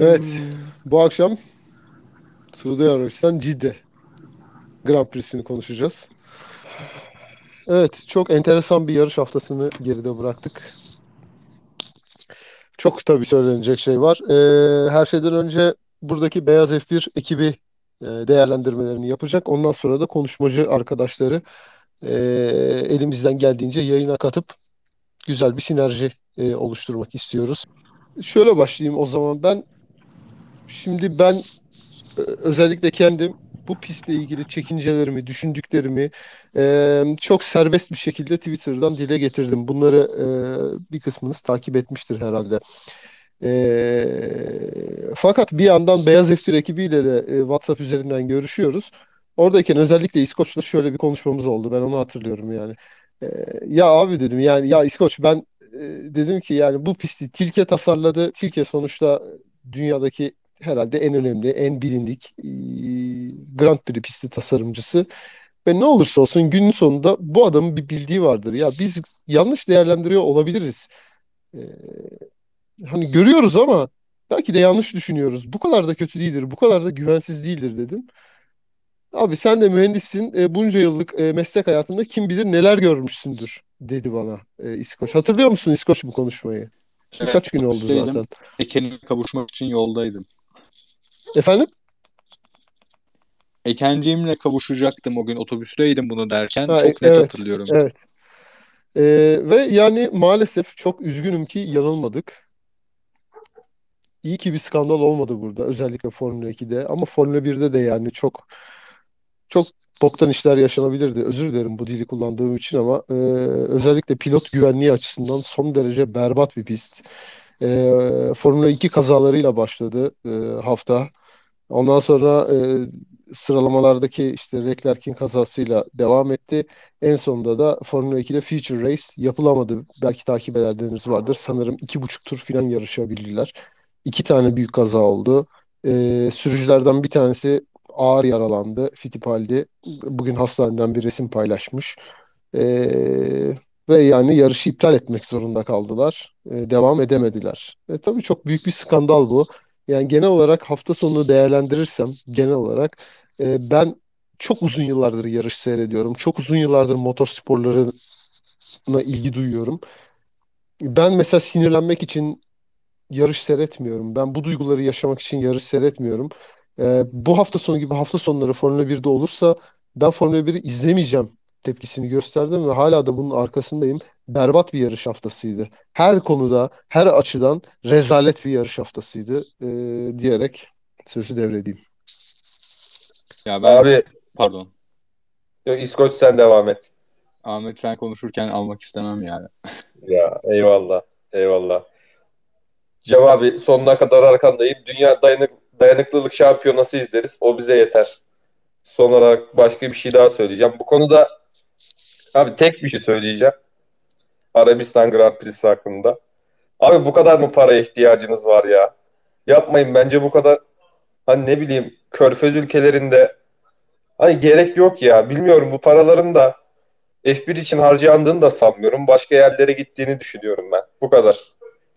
Evet, bu akşam Suudi Arabistan Cidde Grand Prix'sini konuşacağız. Evet, çok enteresan bir yarış haftasını geride bıraktık. Çok tabii söylenecek şey var. Ee, her şeyden önce buradaki Beyaz F1 ekibi e, değerlendirmelerini yapacak. Ondan sonra da konuşmacı arkadaşları e, elimizden geldiğince yayına katıp güzel bir sinerji e, oluşturmak istiyoruz. Şöyle başlayayım o zaman ben. Şimdi ben e, özellikle kendim bu pistle ilgili çekincelerimi, düşündüklerimi e, çok serbest bir şekilde Twitter'dan dile getirdim. Bunları e, bir kısmınız takip etmiştir herhalde. E, fakat bir yandan Beyaz F1 ekibiyle de e, WhatsApp üzerinden görüşüyoruz. Oradayken özellikle İskoç'la şöyle bir konuşmamız oldu. Ben onu hatırlıyorum yani. E, ya abi dedim yani ya İskoç ben e, dedim ki yani bu pisti Tilke tasarladı. Tilke sonuçta dünyadaki herhalde en önemli, en bilindik e, Grand Prix pisti tasarımcısı. Ve ne olursa olsun günün sonunda bu adamın bir bildiği vardır. Ya biz yanlış değerlendiriyor olabiliriz. E, hani görüyoruz ama belki de yanlış düşünüyoruz. Bu kadar da kötü değildir, bu kadar da güvensiz değildir dedim. Abi sen de mühendissin. E, bunca yıllık e, meslek hayatında kim bilir neler görmüşsündür dedi bana e, İskoç. Hatırlıyor musun İskoç bu konuşmayı? Birkaç Evet, gün oldu zaten. Eken'e kavuşmak için yoldaydım. Efendim? Ekenciğimle kavuşacaktım o gün otobüsteydim bunu derken Ha, e- çok net evet, hatırlıyorum. evet. E, ve yani maalesef çok üzgünüm ki yanılmadık. İyi ki bir skandal olmadı burada. Özellikle Formula 2'de. Ama Formula 1'de de yani çok çok boktan işler yaşanabilirdi. Özür dilerim bu dili kullandığım için ama e, özellikle pilot güvenliği açısından son derece berbat bir pist. E, Formula 2 kazalarıyla başladı e, hafta. Ondan sonra e, sıralamalardaki işte Leclerc'in kazasıyla devam etti. En sonunda da Formula 2'de Feature Race yapılamadı. Belki takip edenleriniz vardır. Sanırım iki buçuk tur falan yarışabildiler. İki tane büyük kaza oldu. E, sürücülerden bir tanesi ağır yaralandı. Fittipaldi bugün hastaneden bir resim paylaşmış. E, ve yani yarışı iptal etmek zorunda kaldılar. E, devam edemediler. E, tabii çok büyük bir skandal bu. Yani genel olarak hafta sonunu değerlendirirsem genel olarak e, ben çok uzun yıllardır yarış seyrediyorum. Çok uzun yıllardır motorsporlarına ilgi duyuyorum. Ben mesela sinirlenmek için yarış seyretmiyorum. Ben bu duyguları yaşamak için yarış seyretmiyorum. Ee, bu hafta sonu gibi hafta sonları Formula 1'de olursa ben Formula 1'i izlemeyeceğim tepkisini gösterdim ve hala da bunun arkasındayım. Berbat bir yarış haftasıydı. Her konuda, her açıdan rezalet bir yarış haftasıydı ee, diyerek sözü devredeyim. Ya ben Abi pardon. yok, İskoç sen devam et. Ahmet sen konuşurken almak istemem yani. Ya eyvallah. Eyvallah. Cem abi sonuna kadar arkandayım. Dünya dayanık, dayanıklılık şampiyonası izleriz. O bize yeter. Son olarak başka bir şey daha söyleyeceğim. Bu konuda abi tek bir şey söyleyeceğim. Arabistan Grand Prix'si hakkında. Abi bu kadar mı paraya ihtiyacınız var ya? Yapmayın bence bu kadar hani ne bileyim Körfez ülkelerinde hani gerek yok ya. Bilmiyorum bu paraların da F1 için harcandığını da sanmıyorum. Başka yerlere gittiğini düşünüyorum ben. Bu kadar.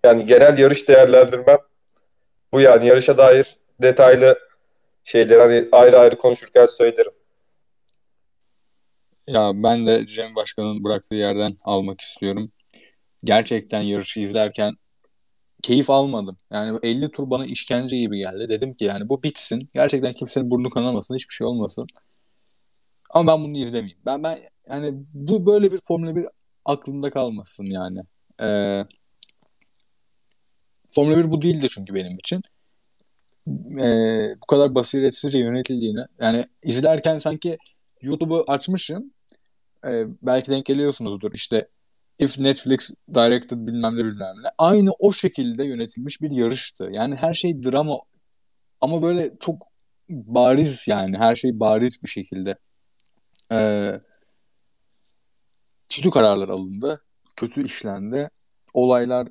Yani genel yarış değerlendirmem bu yani yarışa dair detaylı şeyler hani ayrı ayrı konuşurken söylerim. Ya ben de Cem Başkan'ın bıraktığı yerden almak istiyorum. Gerçekten yarışı izlerken keyif almadım. Yani 50 tur bana işkence gibi geldi. Dedim ki yani bu bitsin. Gerçekten kimsenin burnu kanamasın. Hiçbir şey olmasın. Ama ben bunu izlemeyeyim. Ben ben yani bu böyle bir Formula 1 aklımda kalmasın yani. Ee, Formula 1 bu değildi çünkü benim için. Ee, bu kadar basiretsizce yönetildiğini yani izlerken sanki YouTube'u açmışım. Ee, belki denk geliyorsunuzdur işte If Netflix directed bilmem ne bilmem ne. Aynı o şekilde yönetilmiş bir yarıştı. Yani her şey drama ama böyle çok bariz yani her şey bariz bir şekilde. Ee, kötü kararlar alındı. Kötü işlendi. Olaylar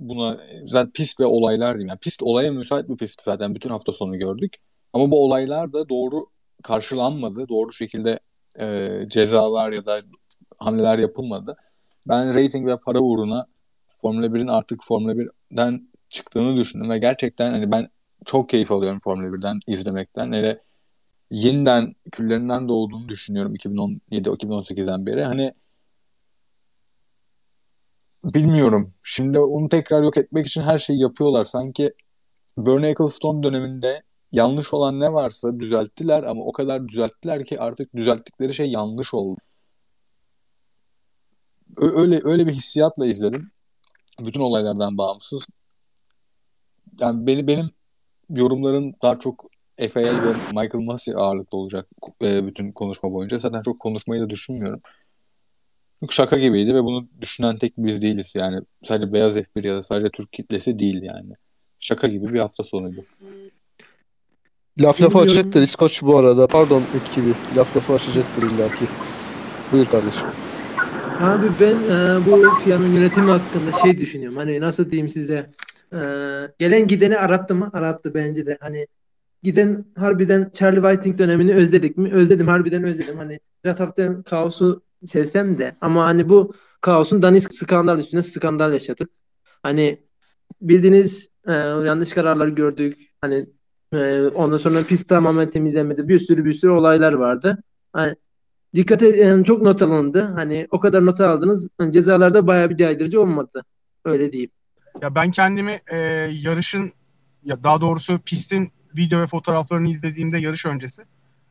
buna zaten pist ve olaylar diyeyim. Yani pist olaya müsait bir pist zaten bütün hafta sonu gördük. Ama bu olaylar da doğru karşılanmadı. Doğru şekilde e, cezalar ya da hamleler yapılmadı. Ben rating ve para uğruna Formula 1'in artık Formula 1'den çıktığını düşündüm ve gerçekten hani ben çok keyif alıyorum Formula 1'den izlemekten. Hele yeniden küllerinden doğduğunu düşünüyorum 2017-2018'den beri. Hani bilmiyorum. Şimdi onu tekrar yok etmek için her şeyi yapıyorlar. Sanki Bernie Ecclestone döneminde yanlış olan ne varsa düzelttiler ama o kadar düzelttiler ki artık düzelttikleri şey yanlış oldu. Öyle öyle bir hissiyatla izledim. Bütün olaylardan bağımsız. Yani beni benim yorumlarım daha çok FAA ve Michael Massey ağırlıklı olacak e, bütün konuşma boyunca. Zaten çok konuşmayı da düşünmüyorum. Çünkü şaka gibiydi ve bunu düşünen tek biz değiliz. Yani sadece Beyaz F1 ya da sadece Türk kitlesi değil yani. Şaka gibi bir hafta sonuydu. Laf lafı açacaktır İskoç bu arada. Pardon ekibi. Laf lafı açacaktır illaki. Buyur kardeşim. Abi ben e, bu FIA'nın yönetimi hakkında şey düşünüyorum. Hani nasıl diyeyim size. E, gelen gideni arattı mı? Arattı bence de. Hani giden harbiden Charlie Whiting dönemini özledik mi? Özledim harbiden özledim. Hani biraz hafiften kaosu sevsem de ama hani bu kaosun danisk skandal üstüne skandal yaşadık. Hani bildiğiniz e, yanlış kararlar gördük. Hani e, ondan sonra pist tamamen temizlenmedi. Bir sürü bir sürü olaylar vardı. Hani dikkate yani çok not alındı. Hani o kadar not aldınız. Yani cezalarda bayağı bir caydırıcı olmadı. Öyle diyeyim. Ya ben kendimi e, yarışın ya daha doğrusu pistin video ve fotoğraflarını izlediğimde yarış öncesi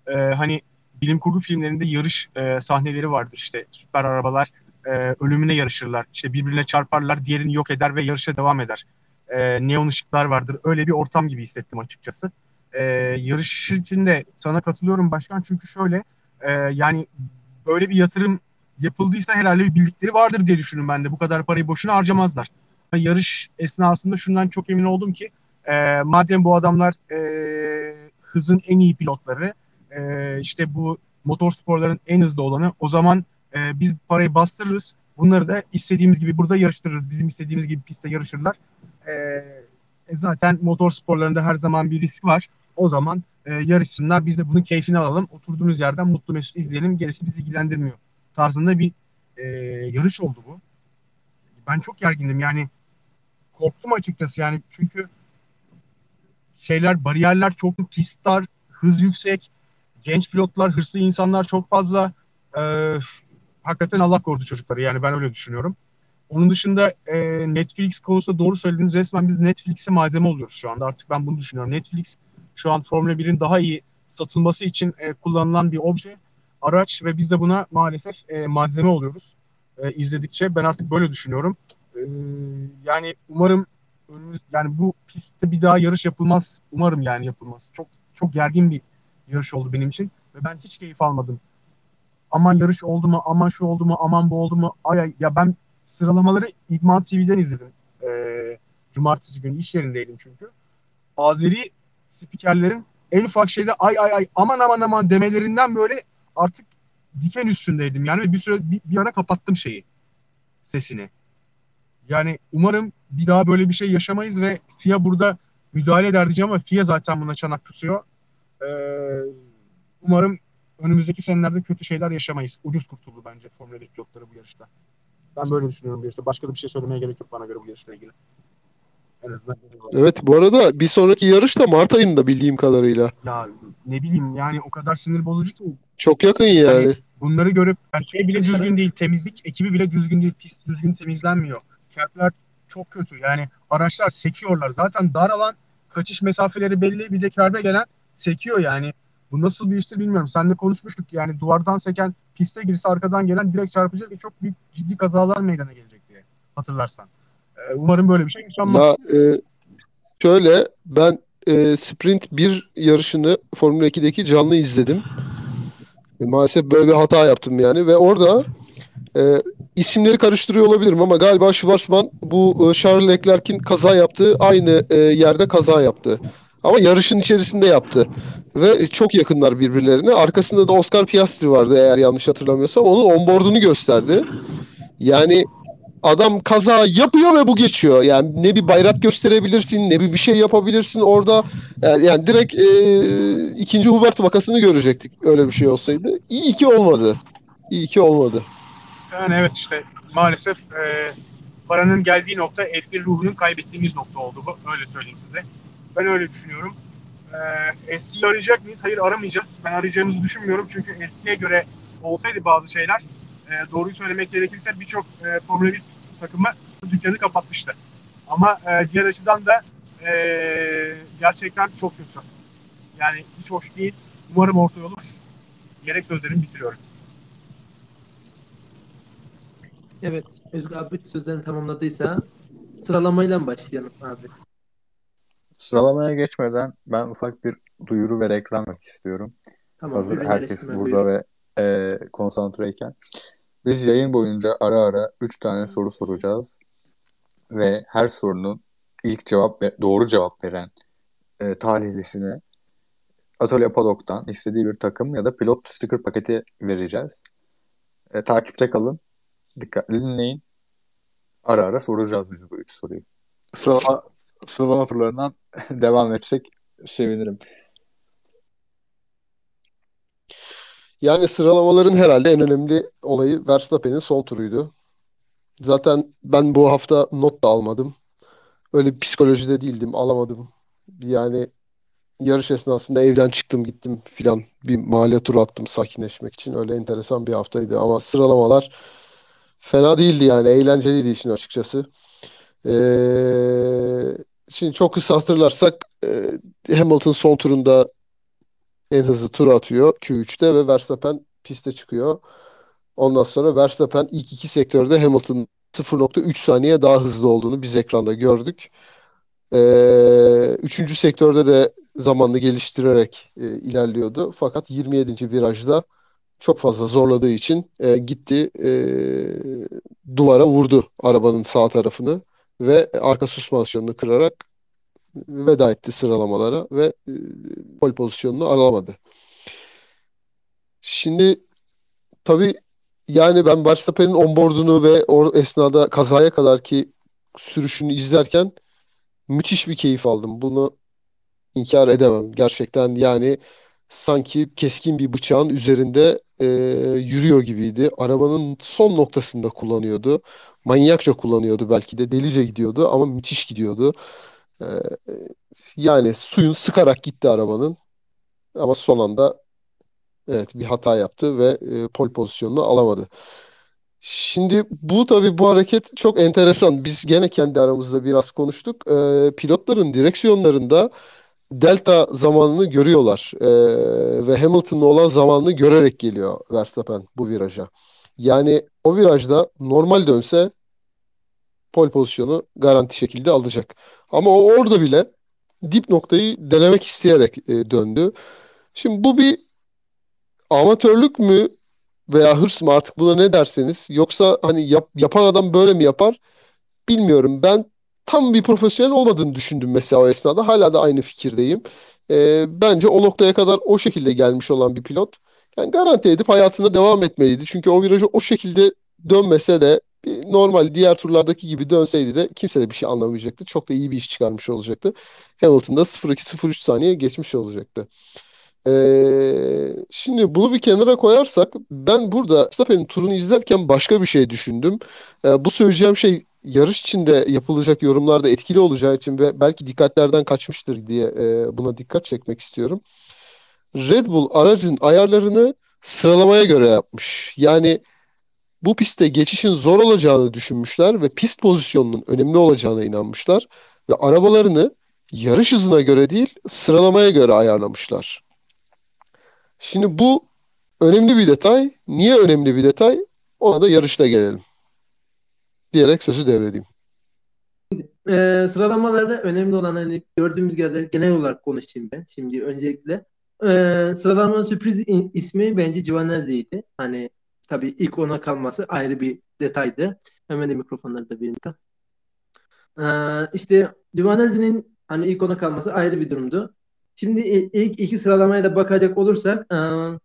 e, hani bilim kurgu filmlerinde yarış e, sahneleri vardır. İşte süper arabalar e, ölümüne yarışırlar. İşte birbirine çarparlar, diğerini yok eder ve yarışa devam eder. E, neon ışıklar vardır. Öyle bir ortam gibi hissettim açıkçası. E, yarış için de sana katılıyorum başkan çünkü şöyle e, yani böyle bir yatırım yapıldıysa herhalde bir bildikleri vardır diye düşünün ben de. Bu kadar parayı boşuna harcamazlar. Yarış esnasında şundan çok emin oldum ki e, madem bu adamlar e, hızın en iyi pilotları e, işte bu motorsporların en hızlı olanı o zaman e, biz parayı bastırırız. Bunları da istediğimiz gibi burada yarıştırırız. Bizim istediğimiz gibi pistte yarışırlar. E, e, zaten motorsporlarında her zaman bir risk var. O zaman e, yarışsınlar. Biz de bunun keyfini alalım. Oturduğumuz yerden mutlu mesut izleyelim. Gerisi bizi ilgilendirmiyor. Tarzında bir e, yarış oldu bu. Ben çok gergindim. Yani korktum açıkçası. Yani çünkü şeyler, bariyerler çok pist dar, hız yüksek, genç pilotlar, hırslı insanlar çok fazla. E, hakikaten Allah korudu çocukları. Yani ben öyle düşünüyorum. Onun dışında e, Netflix konusunda doğru söylediniz. Resmen biz Netflix'e malzeme oluyoruz şu anda. Artık ben bunu düşünüyorum. Netflix şu an Formula 1'in daha iyi satılması için e, kullanılan bir obje, araç ve biz de buna maalesef e, malzeme oluyoruz e, izledikçe. Ben artık böyle düşünüyorum. E, yani umarım yani bu pistte bir daha yarış yapılmaz. Umarım yani yapılmaz. Çok çok gergin bir yarış oldu benim için ve ben hiç keyif almadım. Aman yarış oldu mu, aman şu oldu mu, aman bu oldu mu. Ay ay ya ben sıralamaları İdman TV'den izledim. Ee, cumartesi günü iş yerindeydim çünkü. Azeri spikerlerin en ufak şeyde ay ay ay aman aman aman demelerinden böyle artık diken üstündeydim. Yani bir süre bir, bir ara kapattım şeyi sesini. Yani umarım bir daha böyle bir şey yaşamayız ve FIA burada müdahale eder diyeceğim ama FIA zaten buna çanak tutuyor. Ee, umarım önümüzdeki senelerde kötü şeyler yaşamayız. Ucuz kurtuldu bence Formula 1 pilotları bu yarışta. Ben böyle düşünüyorum yarışta. Başka da bir şey söylemeye gerek yok bana göre bu yarışla ilgili. En azından. Evet bu arada bir sonraki yarış da Mart ayında bildiğim kadarıyla. Ya ne bileyim yani o kadar sinir bozucu ki. Çok yakın yani. yani bunları görüp her şey bile düzgün değil. Temizlik ekibi bile düzgün değil. Pist düzgün temizlenmiyor. Kertler çok kötü. Yani araçlar sekiyorlar. Zaten dar alan kaçış mesafeleri belli. Bir de kerbe gelen sekiyor yani. Bu nasıl bir iştir bilmiyorum. Seninle konuşmuştuk yani duvardan seken piste girse arkadan gelen direkt çarpacak ve çok büyük ciddi kazalar meydana gelecek diye hatırlarsan. Ee, umarım böyle bir şey yaşanmaz. Ya e, şöyle ben e, Sprint 1 yarışını Formula 2'deki canlı izledim. E, maalesef böyle bir hata yaptım yani ve orada e, isimleri karıştırıyor olabilirim ama galiba Schwarzman bu e, Charles Leclerc'in kaza yaptığı aynı e, yerde kaza yaptı. Ama yarışın içerisinde yaptı. Ve çok yakınlar birbirlerine. Arkasında da Oscar Piastri vardı eğer yanlış hatırlamıyorsam. Onun onboard'unu gösterdi. Yani adam kaza yapıyor ve bu geçiyor. Yani ne bir bayrak gösterebilirsin, ne bir bir şey yapabilirsin orada. Yani, yani direkt e, ikinci Hubert vakasını görecektik öyle bir şey olsaydı. İyi ki olmadı. İyi ki olmadı. Yani evet işte maalesef e, paranın geldiği nokta F1 ruhunun kaybettiğimiz nokta oldu. Öyle söyleyeyim size. Ben öyle düşünüyorum. Ee, eskiyi arayacak mıyız? Hayır aramayacağız. Ben arayacağımızı düşünmüyorum. Çünkü eskiye göre olsaydı bazı şeyler e, doğruyu söylemek gerekirse birçok e, Formula 1 takımı dükkanı kapatmıştı. Ama e, diğer açıdan da e, gerçekten çok kötü. Yani hiç hoş değil. Umarım orta yolu gerek sözlerimi bitiriyorum. Evet. Özgür abi sözlerini tamamladıysa sıralamayla başlayalım abi. Sıralamaya geçmeden ben ufak bir duyuru ve reklam yapmak istiyorum. Tamam. Hazır herkes burada buyurun. ve e, konsantreyken. Biz yayın boyunca ara ara 3 tane soru soracağız. Ve her sorunun ilk cevap ve doğru cevap veren e, talihlisine Atölye Padok'tan istediği bir takım ya da pilot sticker paketi vereceğiz. E, takipte kalın. Dikkatli dinleyin. Ara ara soracağız biz bu üç soruyu. Sıralama, sıralama turlarından devam etsek sevinirim. Yani sıralamaların herhalde en önemli olayı Verstappen'in son turuydu. Zaten ben bu hafta not da almadım. Öyle psikolojide değildim, alamadım. Yani yarış esnasında evden çıktım gittim filan bir mahalle turu attım sakinleşmek için. Öyle enteresan bir haftaydı ama sıralamalar fena değildi yani eğlenceliydi işin açıkçası. Ee, şimdi çok kısa hatırlarsak e, Hamilton son turunda en hızlı tur atıyor Q3'te ve Verstappen piste çıkıyor. Ondan sonra Verstappen ilk iki sektörde Hamilton 0.3 saniye daha hızlı olduğunu biz ekranda gördük. Ee, üçüncü sektörde de zamanını geliştirerek e, ilerliyordu. Fakat 27. virajda çok fazla zorladığı için e, gitti e, duvara vurdu arabanın sağ tarafını ve arka süspansiyonunu kırarak veda etti sıralamalara ve e, pol pozisyonunu alamadı. Şimdi tabii yani ben Verstappen'in onboardunu ve o esnada kazaya kadar ki sürüşünü izlerken müthiş bir keyif aldım. Bunu inkar edemem. Gerçekten yani sanki keskin bir bıçağın üzerinde e, yürüyor gibiydi. Arabanın son noktasında kullanıyordu. Manyakça kullanıyordu belki de. Delice gidiyordu ama müthiş gidiyordu. E, yani suyun sıkarak gitti arabanın. Ama son anda evet bir hata yaptı ve e, pol pozisyonunu alamadı. Şimdi bu tabii bu hareket çok enteresan. Biz gene kendi aramızda biraz konuştuk. E, pilotların direksiyonlarında delta zamanını görüyorlar. E, ve Hamilton'la olan zamanını görerek geliyor Verstappen bu viraja. Yani o virajda normal dönse pol pozisyonu garanti şekilde alacak. Ama o orada bile dip noktayı denemek isteyerek e, döndü. Şimdi bu bir amatörlük mü veya hırs mı artık buna ne derseniz yoksa hani yap, yapan adam böyle mi yapar bilmiyorum. Ben tam bir profesyonel olmadığını düşündüm mesela o esnada. Hala da aynı fikirdeyim. Ee, bence o noktaya kadar o şekilde gelmiş olan bir pilot yani garanti edip hayatına devam etmeliydi. Çünkü o virajı o şekilde dönmese de normal diğer turlardaki gibi dönseydi de kimse de bir şey anlamayacaktı. Çok da iyi bir iş çıkarmış olacaktı. Hamilton'da 0-2-0-3 saniye geçmiş olacaktı. Ee, şimdi bunu bir kenara koyarsak ben burada Verstappen'in turunu izlerken başka bir şey düşündüm. Ee, bu söyleyeceğim şey yarış içinde yapılacak yorumlarda etkili olacağı için ve belki dikkatlerden kaçmıştır diye e, buna dikkat çekmek istiyorum. Red Bull aracın ayarlarını sıralamaya göre yapmış. Yani bu pistte geçişin zor olacağını düşünmüşler ve pist pozisyonunun önemli olacağına inanmışlar ve arabalarını yarış hızına göre değil sıralamaya göre ayarlamışlar. Şimdi bu önemli bir detay. Niye önemli bir detay? Ona da yarışta gelelim. Diyerek sözü devredeyim. Ee, sıralamalarda önemli olan hani gördüğümüz gibi genel olarak konuşayım ben. Şimdi öncelikle ee, sıralama sürpriz ismi bence Giovanazzi'ydi. Hani tabii ilk ona kalması ayrı bir detaydı. Hemen de mikrofonları da vereyim. Ee, işte Giovanazzi'nin hani ilk ona kalması ayrı bir durumdu. Şimdi ilk iki sıralamaya da bakacak olursak e,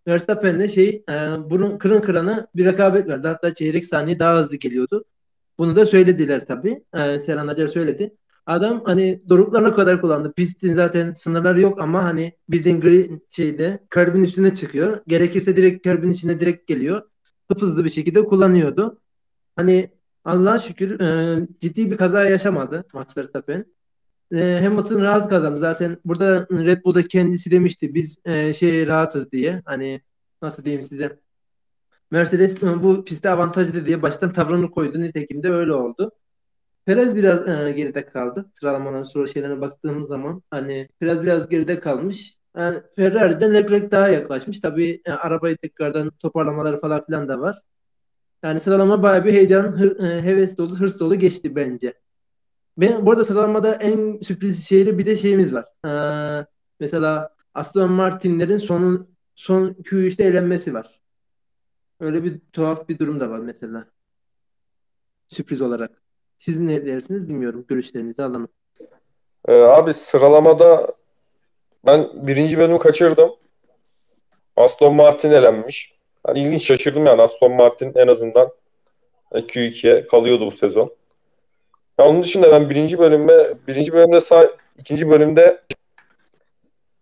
Verstappen'de şey e, burun kırın kırana bir rekabet vardı. Hatta çeyrek saniye daha hızlı geliyordu. Bunu da söylediler tabii. Ee, Serhan Acar söyledi. Adam hani doruklarına kadar kullandı. Pistin zaten sınırları yok ama hani bildiğin gri şeyde karbin üstüne çıkıyor. Gerekirse direkt karbin içine direkt geliyor. Hızlı bir şekilde kullanıyordu. Hani Allah'a şükür e, ciddi bir kaza yaşamadı Max Verstappen. E, Hamilton rahat kazandı. Zaten burada Red Bull'da kendisi demişti biz e, şey rahatız diye. Hani nasıl diyeyim size. Mercedes e, bu pistte avantajlı diye baştan tavrını koydu. Nitekim de öyle oldu. Perez biraz e, geride kaldı. Sıralamanın sonra şeylerine baktığımız zaman hani Perez biraz geride kalmış. Yani Ferrari'den Leclerc daha yaklaşmış. Tabii e, arabayı tekrardan toparlamaları falan filan da var. Yani sıralama bayağı bir heyecan, hır, e, heves dolu, hırs dolu geçti bence. Ben, bu arada sıralamada en sürpriz şeyde bir de şeyimiz var. Ee, mesela Aston Martin'lerin sonun son Q3'te elenmesi var. Öyle bir tuhaf bir durum da var mesela. Sürpriz olarak. Siz ne dersiniz bilmiyorum. Görüşlerinizi alalım. Ee, abi sıralamada ben birinci bölümü kaçırdım. Aston Martin elenmiş. Hani ilginç şaşırdım yani Aston Martin en azından Q2'ye kalıyordu bu sezon. Ya onun dışında ben birinci bölümde birinci bölümde sağ, ikinci bölümde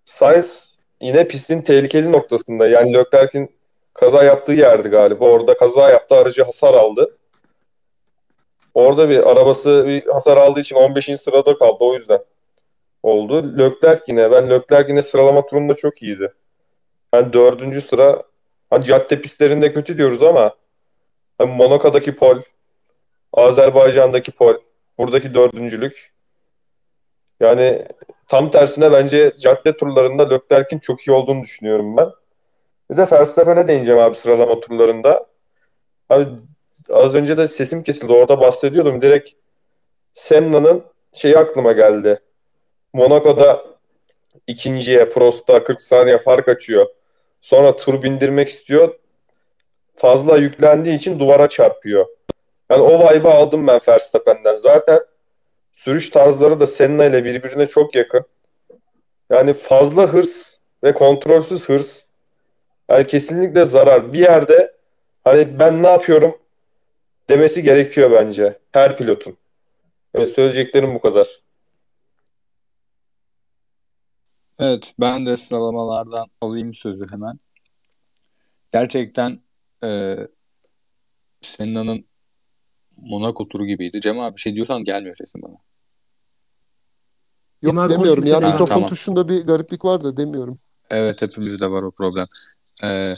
Sainz yine pistin tehlikeli noktasında. Yani Leclerc'in kaza yaptığı yerdi galiba. Orada kaza yaptı. Aracı hasar aldı. Orada bir arabası bir hasar aldığı için 15. sırada kaldı. O yüzden oldu. Leclerc yine. Ben Leclerc yine sıralama turunda çok iyiydi. Yani dördüncü sıra hani cadde pistlerinde kötü diyoruz ama hani Monaco'daki pol, Azerbaycan'daki pol, buradaki dördüncülük. Yani tam tersine bence cadde turlarında Leclerc'in çok iyi olduğunu düşünüyorum ben. Bir de Verstappen'e değineceğim abi sıralama turlarında. Abi az önce de sesim kesildi. Orada bahsediyordum. Direkt Senna'nın şeyi aklıma geldi. Monaco'da ikinciye Prost'a 40 saniye fark açıyor. Sonra tur bindirmek istiyor. Fazla yüklendiği için duvara çarpıyor. Yani o vibe'ı aldım ben Verstappen'den. Zaten sürüş tarzları da Senna ile birbirine çok yakın. Yani fazla hırs ve kontrolsüz hırs yani kesinlikle zarar. Bir yerde hani ben ne yapıyorum demesi gerekiyor bence her pilotun. Evet, söyleyeceklerim bu kadar. Evet, ben de sıralamalardan alayım sözü hemen. Gerçekten e, Senna'nın Monaco turu gibiydi. Cem abi bir şey diyorsan gelmiyor sesin bana. Yok Abi demiyorum ya mikrofon tamam. tuşunda bir gariplik var da demiyorum. Evet hepimizde var o problem. Ee,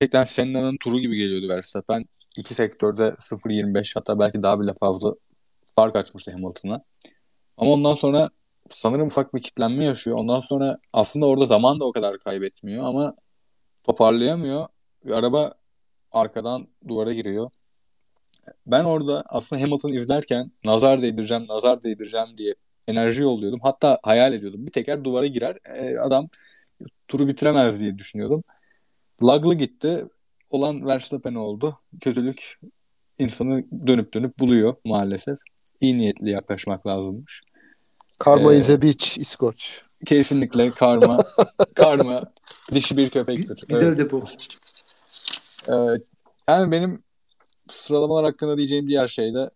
gerçekten Senna'nın turu gibi geliyordu Verstappen. İki sektörde 0.25 hatta belki daha bile fazla fark açmıştı Hamilton'a. Ama ondan sonra sanırım ufak bir kitlenme yaşıyor. Ondan sonra aslında orada zaman da o kadar kaybetmiyor ama toparlayamıyor. Ve araba arkadan duvara giriyor. Ben orada aslında Hamilton izlerken nazar değdireceğim, nazar değdireceğim diye enerji yolluyordum. Hatta hayal ediyordum. Bir teker duvara girer, e, adam turu bitiremez diye düşünüyordum. Laglı gitti. Olan Verstappen oldu. Kötülük insanı dönüp dönüp buluyor maalesef. İyi niyetli yaklaşmak lazımmış. Karma Ee, is a bitch, İskoç. Kesinlikle karma, karma dişi bir köpektir. Evet. Güzel de bu. Ee, yani benim sıralamalar hakkında diyeceğim diğer şey de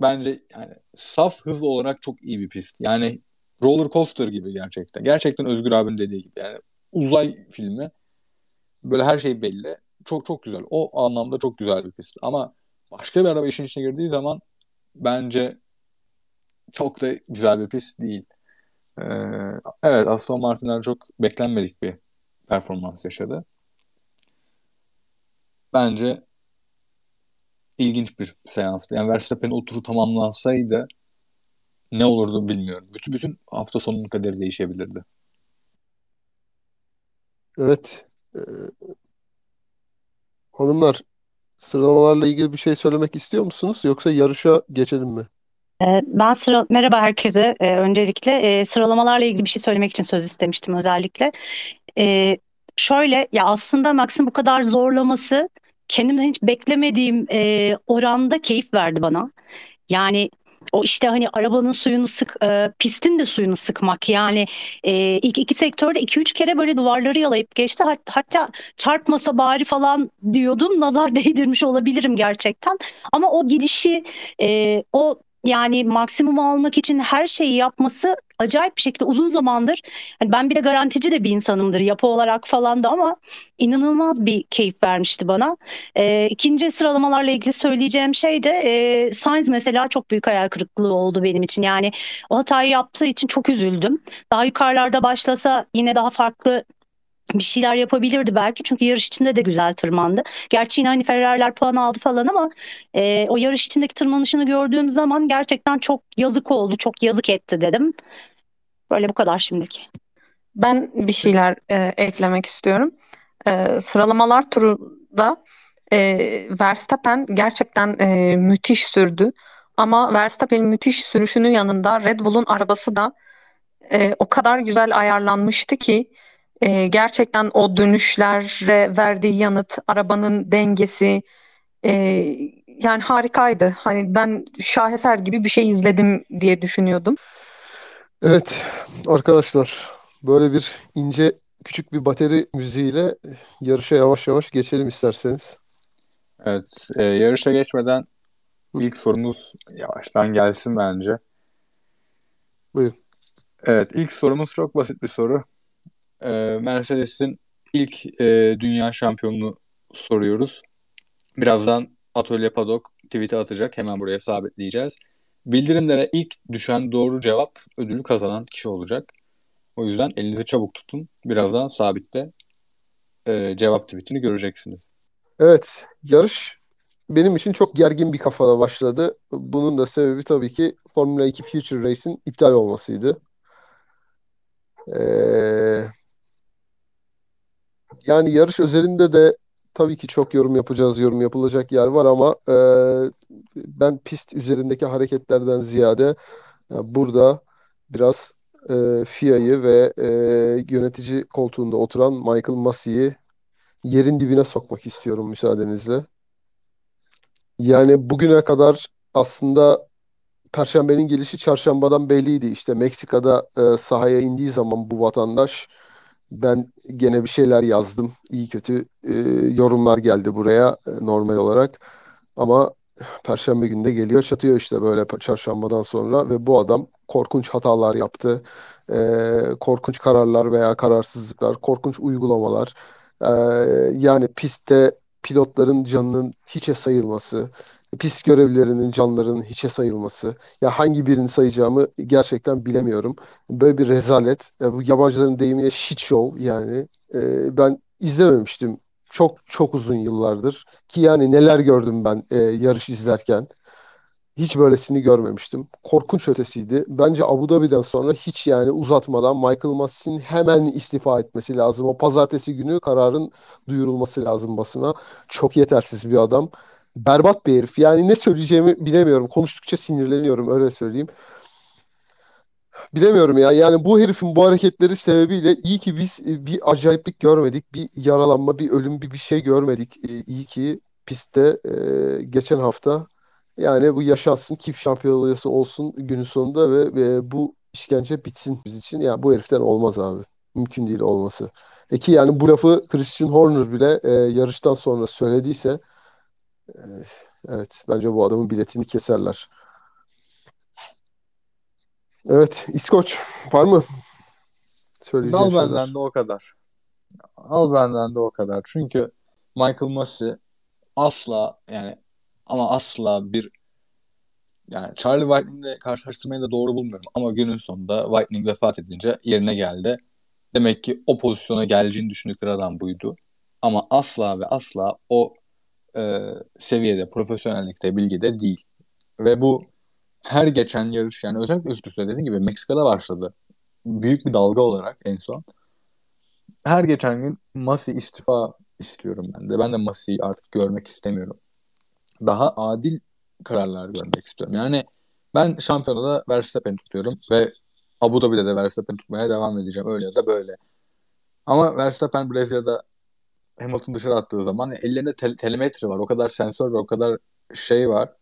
bence yani saf hız olarak çok iyi bir pist. Yani roller coaster gibi gerçekten. Gerçekten Özgür abinin dediği gibi. Yani uzay filmi. Böyle her şey belli. Çok çok güzel. O anlamda çok güzel bir pist. Ama başka bir araba işin içine girdiği zaman bence çok da güzel bir pist değil. Ee, evet Aston Martin'ler çok beklenmedik bir performans yaşadı. Bence ilginç bir seanstı. Yani Verstappen o turu tamamlansaydı ne olurdu bilmiyorum. Bütün, bütün hafta sonunun kaderi değişebilirdi. Evet. Ee, hanımlar sıralamalarla ilgili bir şey söylemek istiyor musunuz? Yoksa yarışa geçelim mi? Ee, Ben sıra merhaba herkese. Ee, öncelikle e, sıralamalarla ilgili bir şey söylemek için söz istemiştim özellikle. Ee, şöyle ya aslında Max'in bu kadar zorlaması kendimden hiç beklemediğim e, oranda keyif verdi bana. Yani o işte hani arabanın suyunu sık, e, pistin de suyunu sıkmak yani e, ilk iki sektörde iki üç kere böyle duvarları yalayıp geçti. Hat- hatta çarpmasa bari falan diyordum. Nazar değdirmiş olabilirim gerçekten. Ama o gidişi, e, o yani maksimum almak için her şeyi yapması acayip bir şekilde uzun zamandır hani ben bir de garantici de bir insanımdır yapı olarak falan da ama inanılmaz bir keyif vermişti bana. E, ikinci sıralamalarla ilgili söyleyeceğim şey de e, Sainz mesela çok büyük hayal kırıklığı oldu benim için. Yani o hatayı yaptığı için çok üzüldüm. Daha yukarılarda başlasa yine daha farklı bir şeyler yapabilirdi belki çünkü yarış içinde de güzel tırmandı. Gerçi yine hani Ferrari'ler puan aldı falan ama e, o yarış içindeki tırmanışını gördüğüm zaman gerçekten çok yazık oldu, çok yazık etti dedim. Böyle bu kadar şimdilik. Ben bir şeyler e, eklemek istiyorum. E, sıralamalar turunda e, Verstappen gerçekten e, müthiş sürdü. Ama Verstappen'in müthiş sürüşünün yanında Red Bull'un arabası da e, o kadar güzel ayarlanmıştı ki e, gerçekten o dönüşlere verdiği yanıt, arabanın dengesi e, yani harikaydı. Hani ben şaheser gibi bir şey izledim diye düşünüyordum. Evet arkadaşlar böyle bir ince küçük bir bateri müziğiyle yarışa yavaş yavaş geçelim isterseniz. Evet e, yarışa geçmeden ilk sorumuz yavaştan gelsin bence. Buyurun. Evet ilk sorumuz çok basit bir soru. E, Mercedes'in ilk e, dünya şampiyonunu soruyoruz. Birazdan Atölye Padok tweet'e atacak. Hemen buraya sabitleyeceğiz. Bildirimlere ilk düşen doğru cevap ödülü kazanan kişi olacak. O yüzden elinizi çabuk tutun. Birazdan sabitte e, cevap tweetini göreceksiniz. Evet, yarış benim için çok gergin bir kafada başladı. Bunun da sebebi tabii ki Formula 2 Future Race'in iptal olmasıydı. Ee, yani yarış özelinde de tabii ki çok yorum yapacağız, yorum yapılacak yer var ama e, ben pist üzerindeki hareketlerden ziyade e, burada biraz e, FIA'yı ve e, yönetici koltuğunda oturan Michael Massey'i yerin dibine sokmak istiyorum müsaadenizle. Yani bugüne kadar aslında Perşembenin gelişi çarşambadan belliydi. İşte Meksika'da e, sahaya indiği zaman bu vatandaş ben gene bir şeyler yazdım. İyi kötü e, yorumlar geldi buraya e, normal olarak. Ama Perşembe günde geliyor çatıyor işte böyle çarşambadan sonra ve bu adam korkunç hatalar yaptı. E, korkunç kararlar veya kararsızlıklar, korkunç uygulamalar. E, yani pistte pilotların canının hiçe sayılması, pist görevlilerinin canlarının hiçe sayılması. Ya hangi birini sayacağımı gerçekten bilemiyorum. Böyle bir rezalet. Ya bu yabancıların deyimiyle shit show yani. E, ben izlememiştim çok çok uzun yıllardır. Ki yani neler gördüm ben e, yarış izlerken. Hiç böylesini görmemiştim. Korkunç ötesiydi. Bence Abu Dhabi'den sonra hiç yani uzatmadan Michael Massey'in hemen istifa etmesi lazım. O pazartesi günü kararın duyurulması lazım basına. Çok yetersiz bir adam. Berbat bir herif. Yani ne söyleyeceğimi bilemiyorum. Konuştukça sinirleniyorum öyle söyleyeyim. Bilemiyorum ya. Yani bu herifin bu hareketleri sebebiyle iyi ki biz e, bir acayiplik görmedik. Bir yaralanma, bir ölüm, bir bir şey görmedik. E, iyi ki pistte e, geçen hafta yani bu yaşansın, kim şampiyonası olsun günün sonunda ve, ve bu işkence bitsin biz için. Yani bu heriften olmaz abi. Mümkün değil olması. E yani bu lafı Christian Horner bile e, yarıştan sonra söylediyse evet bence bu adamın biletini keserler. Evet, İskoç var mı? Söyleyeceğim Al şeyler. benden de o kadar. Al benden de o kadar. Çünkü Michael Massey asla yani ama asla bir yani Charlie Whiting'le karşılaştırmayı da doğru bulmuyorum. Ama günün sonunda Whiting vefat edince yerine geldi. Demek ki o pozisyona geleceğini düşündükleri adam buydu. Ama asla ve asla o e, seviyede, profesyonellikte, bilgide değil. Ve bu her geçen yarış yani özellikle üst üste dediğim gibi Meksika'da başladı. Büyük bir dalga olarak en son. Her geçen gün Masi istifa istiyorum ben de. Ben de Masi'yi artık görmek istemiyorum. Daha adil kararlar görmek istiyorum. Yani ben şampiyonada Verstappen tutuyorum ve Abu Dhabi'de de Verstappen tutmaya devam edeceğim. Öyle ya da böyle. Ama Verstappen Brezilya'da Hamilton dışarı attığı zaman ellerinde te- telemetri var. O kadar sensör ve o kadar şey var.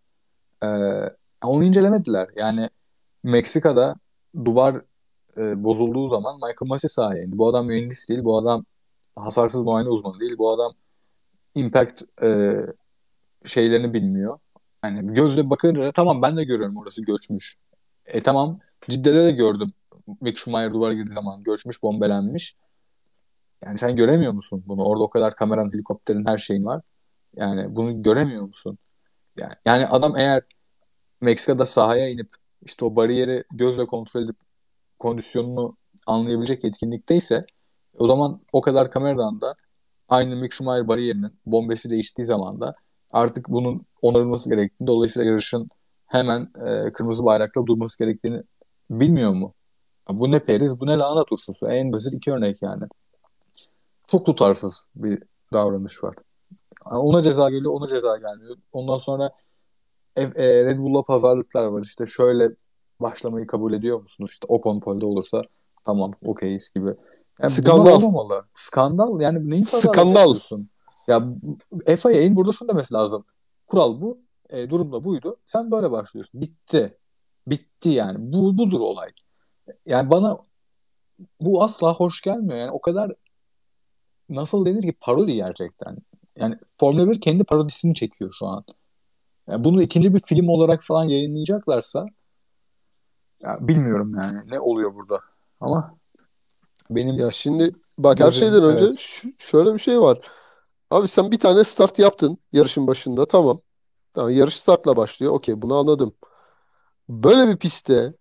Ee, onu incelemediler. Yani Meksika'da duvar e, bozulduğu zaman Michael Masi sahaya. Bu adam mühendis değil. Bu adam hasarsız muayene uzmanı değil. Bu adam impact e, şeylerini bilmiyor. Yani gözle bakınca tamam ben de görüyorum orası göçmüş. E tamam Cidde'de de gördüm. Mick Schumacher duvara girdiği zaman göçmüş, bombelenmiş. Yani sen göremiyor musun bunu? Orada o kadar kameranın, helikopterin her şeyin var. Yani bunu göremiyor musun? Yani, yani adam eğer Meksika'da sahaya inip işte o bariyeri gözle kontrol edip kondisyonunu anlayabilecek etkinlikteyse o zaman o kadar kameradan da aynı Mick Schumacher bariyerinin bombesi değiştiği zaman da artık bunun onarılması gerektiğini dolayısıyla yarışın hemen e, kırmızı bayrakla durması gerektiğini bilmiyor mu? Bu ne periz, bu ne lahana turşusu. En basit iki örnek yani. Çok tutarsız bir davranış var. Ona ceza geliyor, ona ceza gelmiyor. Ondan sonra e, e, Red Bull'la pazarlıklar var. İşte şöyle başlamayı kabul ediyor musunuz? İşte o kontrolde olursa tamam okeyiz gibi. Yani Skandal. olmamalı. Skandal yani neyin Skandal. Ya FIA'nin burada şunu demesi lazım. Kural bu. E, durum da buydu. Sen böyle başlıyorsun. Bitti. Bitti yani. Bu budur olay. Yani bana bu asla hoş gelmiyor. Yani o kadar nasıl denir ki parodi gerçekten. Yani Formula 1 kendi parodisini çekiyor şu an. Yani bunu ikinci bir film olarak falan yayınlayacaklarsa ya bilmiyorum yani ne oluyor burada. Ama benim Ya şimdi bak her şeyden önce Evet. şöyle bir şey var. Abi sen bir tane start yaptın yarışın başında tamam. Tamam yarış startla başlıyor. Okey bunu anladım. Böyle bir pistte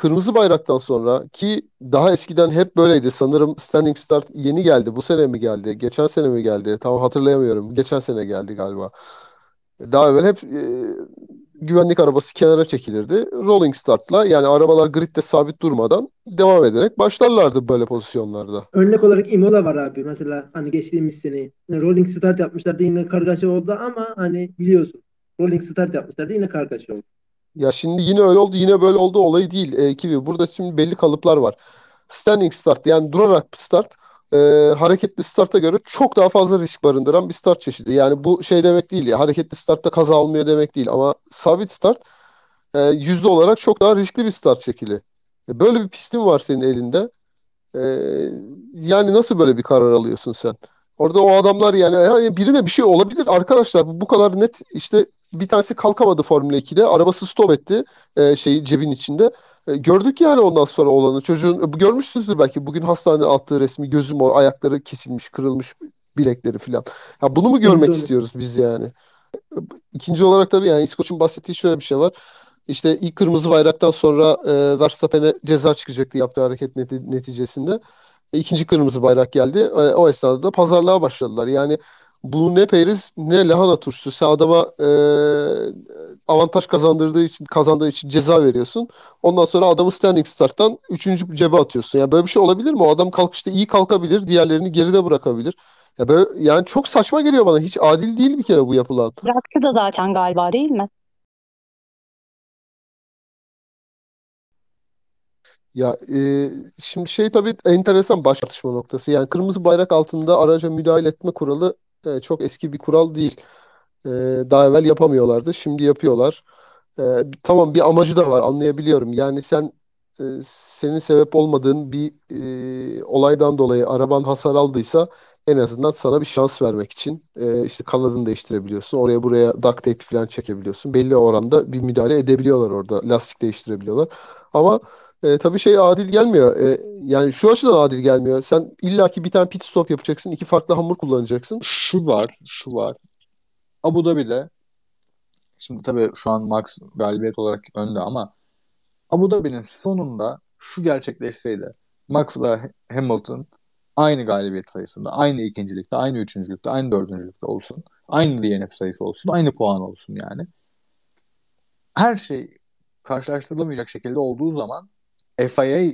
kırmızı bayraktan sonra ki daha eskiden hep böyleydi. Sanırım standing start yeni geldi. Bu sene mi geldi? Geçen sene mi geldi? Tam hatırlayamıyorum. Geçen sene geldi galiba. Daha evvel hep e, güvenlik arabası kenara çekilirdi. Rolling startla yani arabalar gridde sabit durmadan devam ederek başlarlardı böyle pozisyonlarda. Örnek olarak Imola var abi mesela hani geçtiğimiz sene rolling start yapmışlardı yine kargaşa oldu ama hani biliyorsun rolling start yapmışlardı yine kargaşa oldu. Ya şimdi yine öyle oldu, yine böyle oldu olayı değil. E, Kivi. Burada şimdi belli kalıplar var. Standing start yani durarak bir start e, hareketli starta göre çok daha fazla risk barındıran bir start çeşidi. Yani bu şey demek değil ya hareketli startta kaza almıyor demek değil ama sabit start e, yüzde olarak çok daha riskli bir start şekli. E, böyle bir pistin var senin elinde. E, yani nasıl böyle bir karar alıyorsun sen? Orada o adamlar yani, yani birine bir şey olabilir arkadaşlar. Bu, bu kadar net işte bir tanesi kalkamadı Formula 2'de. Arabası stop etti e, şeyi cebin içinde. E, gördük yani ondan sonra olanı. Çocuğun e, görmüşsünüzdür belki bugün hastanede attığı resmi gözü mor, ayakları kesilmiş, kırılmış bilekleri falan. Ya bunu mu görmek istiyoruz biz yani? İkinci olarak tabii yani İskoç'un bahsettiği şöyle bir şey var. İşte ilk kırmızı bayraktan sonra e, Verstappen'e ceza çıkacaktı yaptığı hareket neti- neticesinde. E, İkinci kırmızı bayrak geldi. E, o esnada da pazarlığa başladılar. Yani bu ne periz ne lahana turşusu. Sen adama e, avantaj kazandırdığı için kazandığı için ceza veriyorsun. Ondan sonra adamı standing starttan üçüncü cebe atıyorsun. Yani böyle bir şey olabilir mi? O adam kalkışta iyi kalkabilir, diğerlerini geride bırakabilir. Ya böyle, yani çok saçma geliyor bana. Hiç adil değil bir kere bu yapılan. Bıraktı da zaten galiba değil mi? Ya e, şimdi şey tabii enteresan baş tartışma noktası. Yani kırmızı bayrak altında araca müdahale etme kuralı e, çok eski bir kural değil. E, daha evvel yapamıyorlardı. Şimdi yapıyorlar. E, tamam bir amacı da var anlayabiliyorum. Yani sen e, senin sebep olmadığın bir e, olaydan dolayı araban hasar aldıysa en azından sana bir şans vermek için e, işte kanadını değiştirebiliyorsun. Oraya buraya duct tape falan çekebiliyorsun. Belli oranda bir müdahale edebiliyorlar orada. Lastik değiştirebiliyorlar. Ama e, tabii şey adil gelmiyor. E, yani şu açıdan adil gelmiyor. Sen illaki bir tane pit stop yapacaksın. iki farklı hamur kullanacaksın. şu var, şu var. Abu Dhabi'de şimdi tabii şu an Max galibiyet olarak önde ama Abu Dhabi'nin sonunda şu gerçekleşseydi Max'la Hamilton aynı galibiyet sayısında, aynı ikincilikte, aynı üçüncülükte, aynı dördüncülükte olsun. Aynı DNF sayısı olsun, aynı puan olsun yani. Her şey karşılaştırılamayacak şekilde olduğu zaman FIA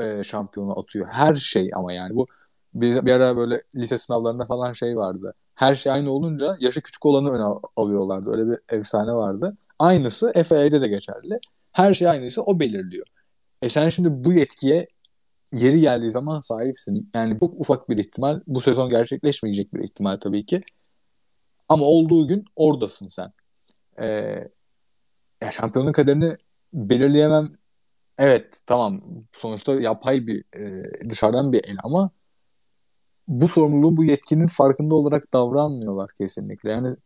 e, şampiyonu atıyor. Her şey ama yani bu bir, bir ara böyle lise sınavlarında falan şey vardı. Her şey aynı olunca yaşı küçük olanı öne al- alıyorlardı. Öyle bir efsane vardı. Aynısı FIA'de de geçerli. Her şey aynıysa o belirliyor. E sen şimdi bu yetkiye yeri geldiği zaman sahipsin. Yani çok ufak bir ihtimal. Bu sezon gerçekleşmeyecek bir ihtimal tabii ki. Ama olduğu gün oradasın sen. Ee, ya şampiyonun kaderini belirleyemem. Evet tamam sonuçta yapay bir e, dışarıdan bir el ama bu sorumluluğu bu yetkinin farkında olarak davranmıyorlar kesinlikle. Yani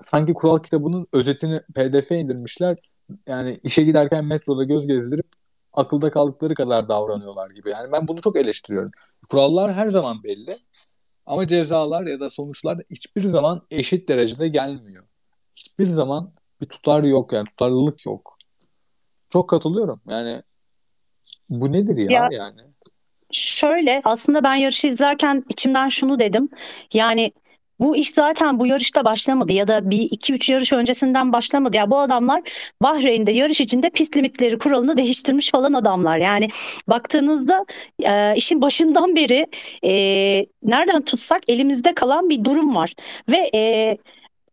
sanki kural kitabının özetini PDF'ye indirmişler. Yani işe giderken metroda göz gezdirip akılda kaldıkları kadar davranıyorlar gibi. Yani ben bunu çok eleştiriyorum. Kurallar her zaman belli. Ama cezalar ya da sonuçlar hiçbir zaman eşit derecede gelmiyor. Hiçbir zaman bir tutar yok yani tutarlılık yok. Çok katılıyorum. Yani bu nedir ya, Ya- yani? Şöyle aslında ben yarışı izlerken içimden şunu dedim. Yani bu iş zaten bu yarışta başlamadı ya da bir iki üç yarış öncesinden başlamadı. Ya bu adamlar Bahreyn'de yarış içinde pist limitleri kuralını değiştirmiş falan adamlar. Yani baktığınızda e, işin başından beri e, nereden tutsak elimizde kalan bir durum var. Ve e,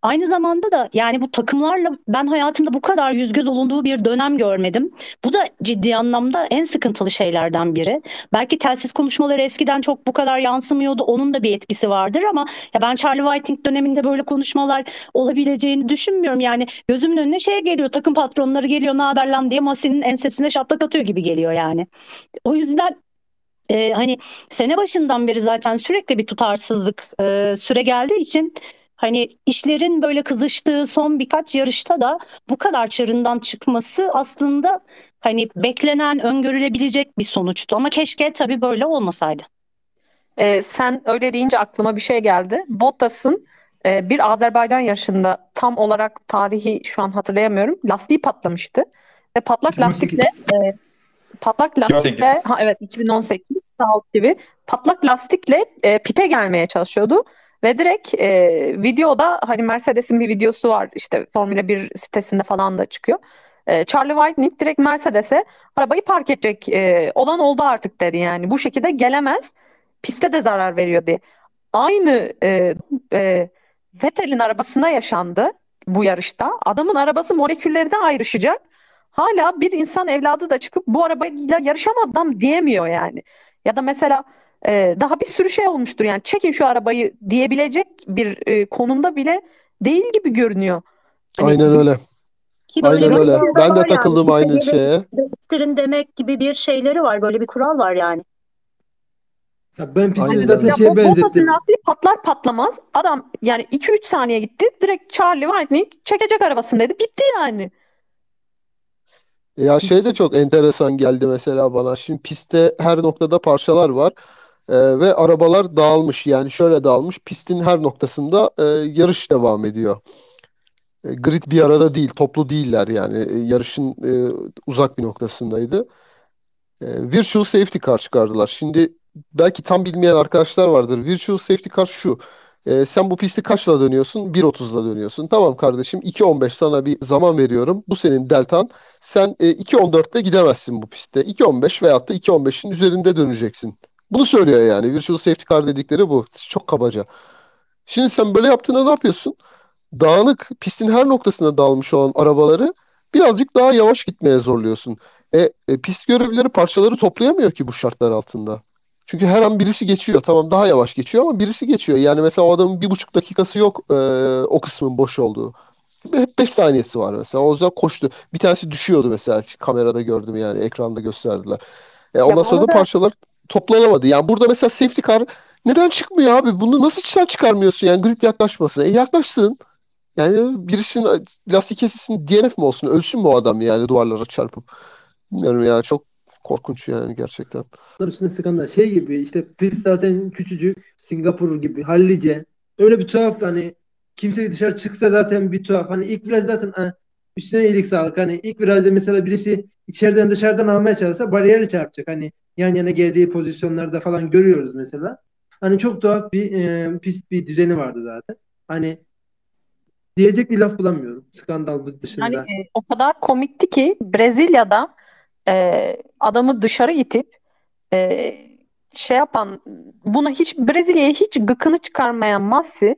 Aynı zamanda da yani bu takımlarla ben hayatımda bu kadar yüz göz olunduğu bir dönem görmedim. Bu da ciddi anlamda en sıkıntılı şeylerden biri. Belki telsiz konuşmaları eskiden çok bu kadar yansımıyordu. Onun da bir etkisi vardır ama ya ben Charlie Whiting döneminde böyle konuşmalar olabileceğini düşünmüyorum. Yani gözümün önüne şey geliyor. Takım patronları geliyor ne haber lan diye Masi'nin ensesine şaplak atıyor gibi geliyor yani. O yüzden e, hani sene başından beri zaten sürekli bir tutarsızlık e, süre geldiği için hani işlerin böyle kızıştığı son birkaç yarışta da bu kadar çığırından çıkması aslında hani beklenen, öngörülebilecek bir sonuçtu. Ama keşke tabii böyle olmasaydı. Ee, sen öyle deyince aklıma bir şey geldi. Bottas'ın e, bir Azerbaycan yarışında tam olarak tarihi şu an hatırlayamıyorum. Lastiği patlamıştı ve patlak 2018. lastikle e, patlak lastikle 2018. ha evet 2018 Saat gibi patlak lastikle e, pite gelmeye çalışıyordu ve direkt e, videoda hani Mercedes'in bir videosu var işte Formula 1 sitesinde falan da çıkıyor. E, Charlie Whiting direkt Mercedes'e arabayı park edecek e, olan oldu artık dedi yani bu şekilde gelemez piste de zarar veriyor diye. Aynı e, e, Vettel'in arabasına yaşandı bu yarışta. Adamın arabası moleküllerden ayrışacak. Hala bir insan evladı da çıkıp bu arabayla yarışamaz adam diyemiyor yani. Ya da mesela e, daha bir sürü şey olmuştur yani çekin şu arabayı diyebilecek bir e, konumda bile değil gibi görünüyor. Hani Aynen öyle. Ki böyle Aynen öyle. Ben de yani. takıldım Bir aynı şeye. değiştirin demek gibi bir şeyleri var. Böyle bir kural var yani. Ya ben Aynen zaten. Ya şeye benzettim. lastiği patlar patlamaz adam yani 2-3 saniye gitti direkt Charlie Whiting çekecek arabasındaydı bitti yani. Ya şey de çok enteresan geldi mesela bana. Şimdi pistte her noktada parçalar var Ee, ve arabalar dağılmış. Yani şöyle dağılmış. Pistin her noktasında e, yarış devam ediyor. E, grid bir arada değil, toplu değiller yani. E, yarışın e, uzak bir noktasındaydı. E, Virtual Safety Car çıkardılar. Şimdi belki tam bilmeyen arkadaşlar vardır. Virtual Safety Car şu. E, sen bu pisti kaçla dönüyorsun? 1.30'la dönüyorsun. Tamam kardeşim 2.15 sana bir zaman veriyorum. Bu senin deltan. Sen e, 2.14'te gidemezsin bu pistte. 2.15 veyahut da 2.15'in üzerinde döneceksin. Bunu söylüyor yani. Virtual Safety Car dedikleri bu. Çok kabaca. Şimdi sen böyle yaptığında ne yapıyorsun? Dağınık, pistin her noktasına dağılmış olan arabaları birazcık daha yavaş gitmeye zorluyorsun. E, e, pist görevlileri parçaları toplayamıyor ki bu şartlar altında. Çünkü her an birisi geçiyor. Tamam daha yavaş geçiyor ama birisi geçiyor. Yani mesela o adamın bir buçuk dakikası yok e, o kısmın boş olduğu. Hep 5 saniyesi var mesela. O yüzden koştu. Bir tanesi düşüyordu mesela. Kamerada gördüm yani. Ekranda gösterdiler. E, ondan sonra da parçalar toplanamadı. Yani burada mesela safety car neden çıkmıyor abi? Bunu nasıl içten çıkarmıyorsun yani grid yaklaşmasın? E yaklaşsın. Yani birisinin lastik kesilsin DNF mi olsun? Ölsün mü o adam yani duvarlara çarpıp? Bilmiyorum ya çok korkunç yani gerçekten. Üstüne skandal. Şey gibi işte pist zaten küçücük. Singapur gibi hallice. Öyle bir tuhaf hani kimse dışarı çıksa zaten bir tuhaf. Hani ilk viraj zaten üstüne iyilik sağlık. Hani ilk virajda mesela birisi içeriden dışarıdan almaya çalışsa bariyeri çarpacak. Hani yan yana geldiği pozisyonlarda falan görüyoruz mesela. Hani çok tuhaf bir e, pist bir düzeni vardı zaten. Hani diyecek bir laf bulamıyorum. Skandal dışında. Yani e, o kadar komikti ki Brezilya'da e, adamı dışarı itip e, şey yapan buna hiç Brezilya'ya hiç gıkını çıkarmayan Massi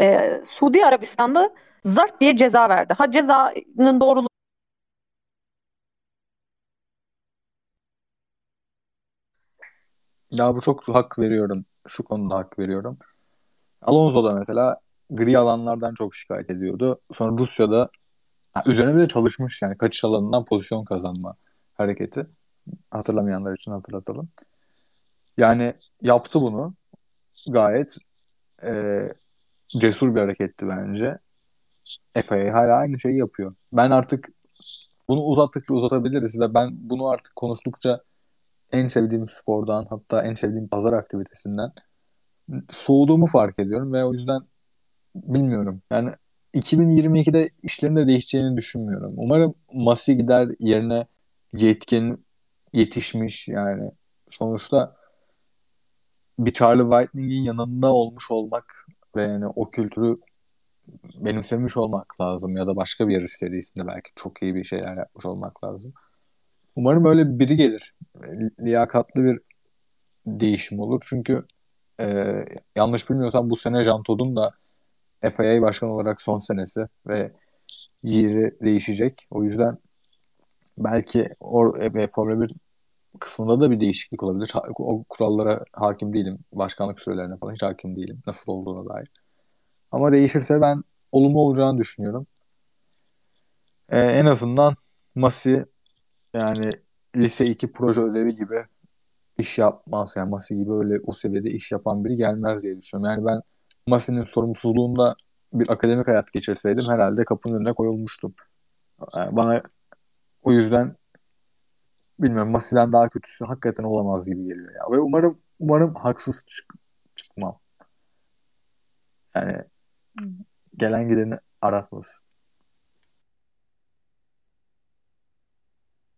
e, Suudi Arabistan'da zart diye ceza verdi. Ha cezanın doğruluğu Ya bu çok hak veriyorum. Şu konuda hak veriyorum. Alonso da mesela gri alanlardan çok şikayet ediyordu. Sonra Rusya'da ha, üzerine bile çalışmış yani kaçış alanından pozisyon kazanma hareketi. Hatırlamayanlar için hatırlatalım. Yani yaptı bunu. Gayet e, cesur bir hareketti bence. FIA hala aynı şeyi yapıyor. Ben artık bunu uzattıkça uzatabiliriz ve ben bunu artık konuştukça en sevdiğim spordan hatta en sevdiğim pazar aktivitesinden soğuduğumu fark ediyorum ve o yüzden bilmiyorum. Yani 2022'de işlerin de değişeceğini düşünmüyorum. Umarım Masi gider yerine yetkin yetişmiş yani sonuçta bir Charlie Whiting'in yanında olmuş olmak ve yani o kültürü benimsemiş olmak lazım ya da başka bir yarış serisinde belki çok iyi bir şeyler yapmış olmak lazım. Umarım öyle biri gelir. Liyakatlı bir değişim olur. Çünkü e, yanlış bilmiyorsam bu sene Jean Todt'un da FIA başkan olarak son senesi ve yeri değişecek. O yüzden belki or, e, Formula 1 kısmında da bir değişiklik olabilir. O kurallara hakim değilim. Başkanlık sürelerine falan hiç hakim değilim. Nasıl olduğuna dair. Ama değişirse ben olumlu olacağını düşünüyorum. Ee, en azından Masi yani lise 2 proje ödevi gibi iş yapmaz. Yani Masi gibi öyle o seviyede iş yapan biri gelmez diye düşünüyorum. Yani ben Masi'nin sorumsuzluğunda bir akademik hayat geçirseydim herhalde kapının önüne koyulmuştum. Yani bana o yüzden bilmiyorum Masi'den daha kötüsü hakikaten olamaz gibi geliyor ya. Ve umarım umarım haksız çık çıkmam. Yani gelen gideni aratmaz.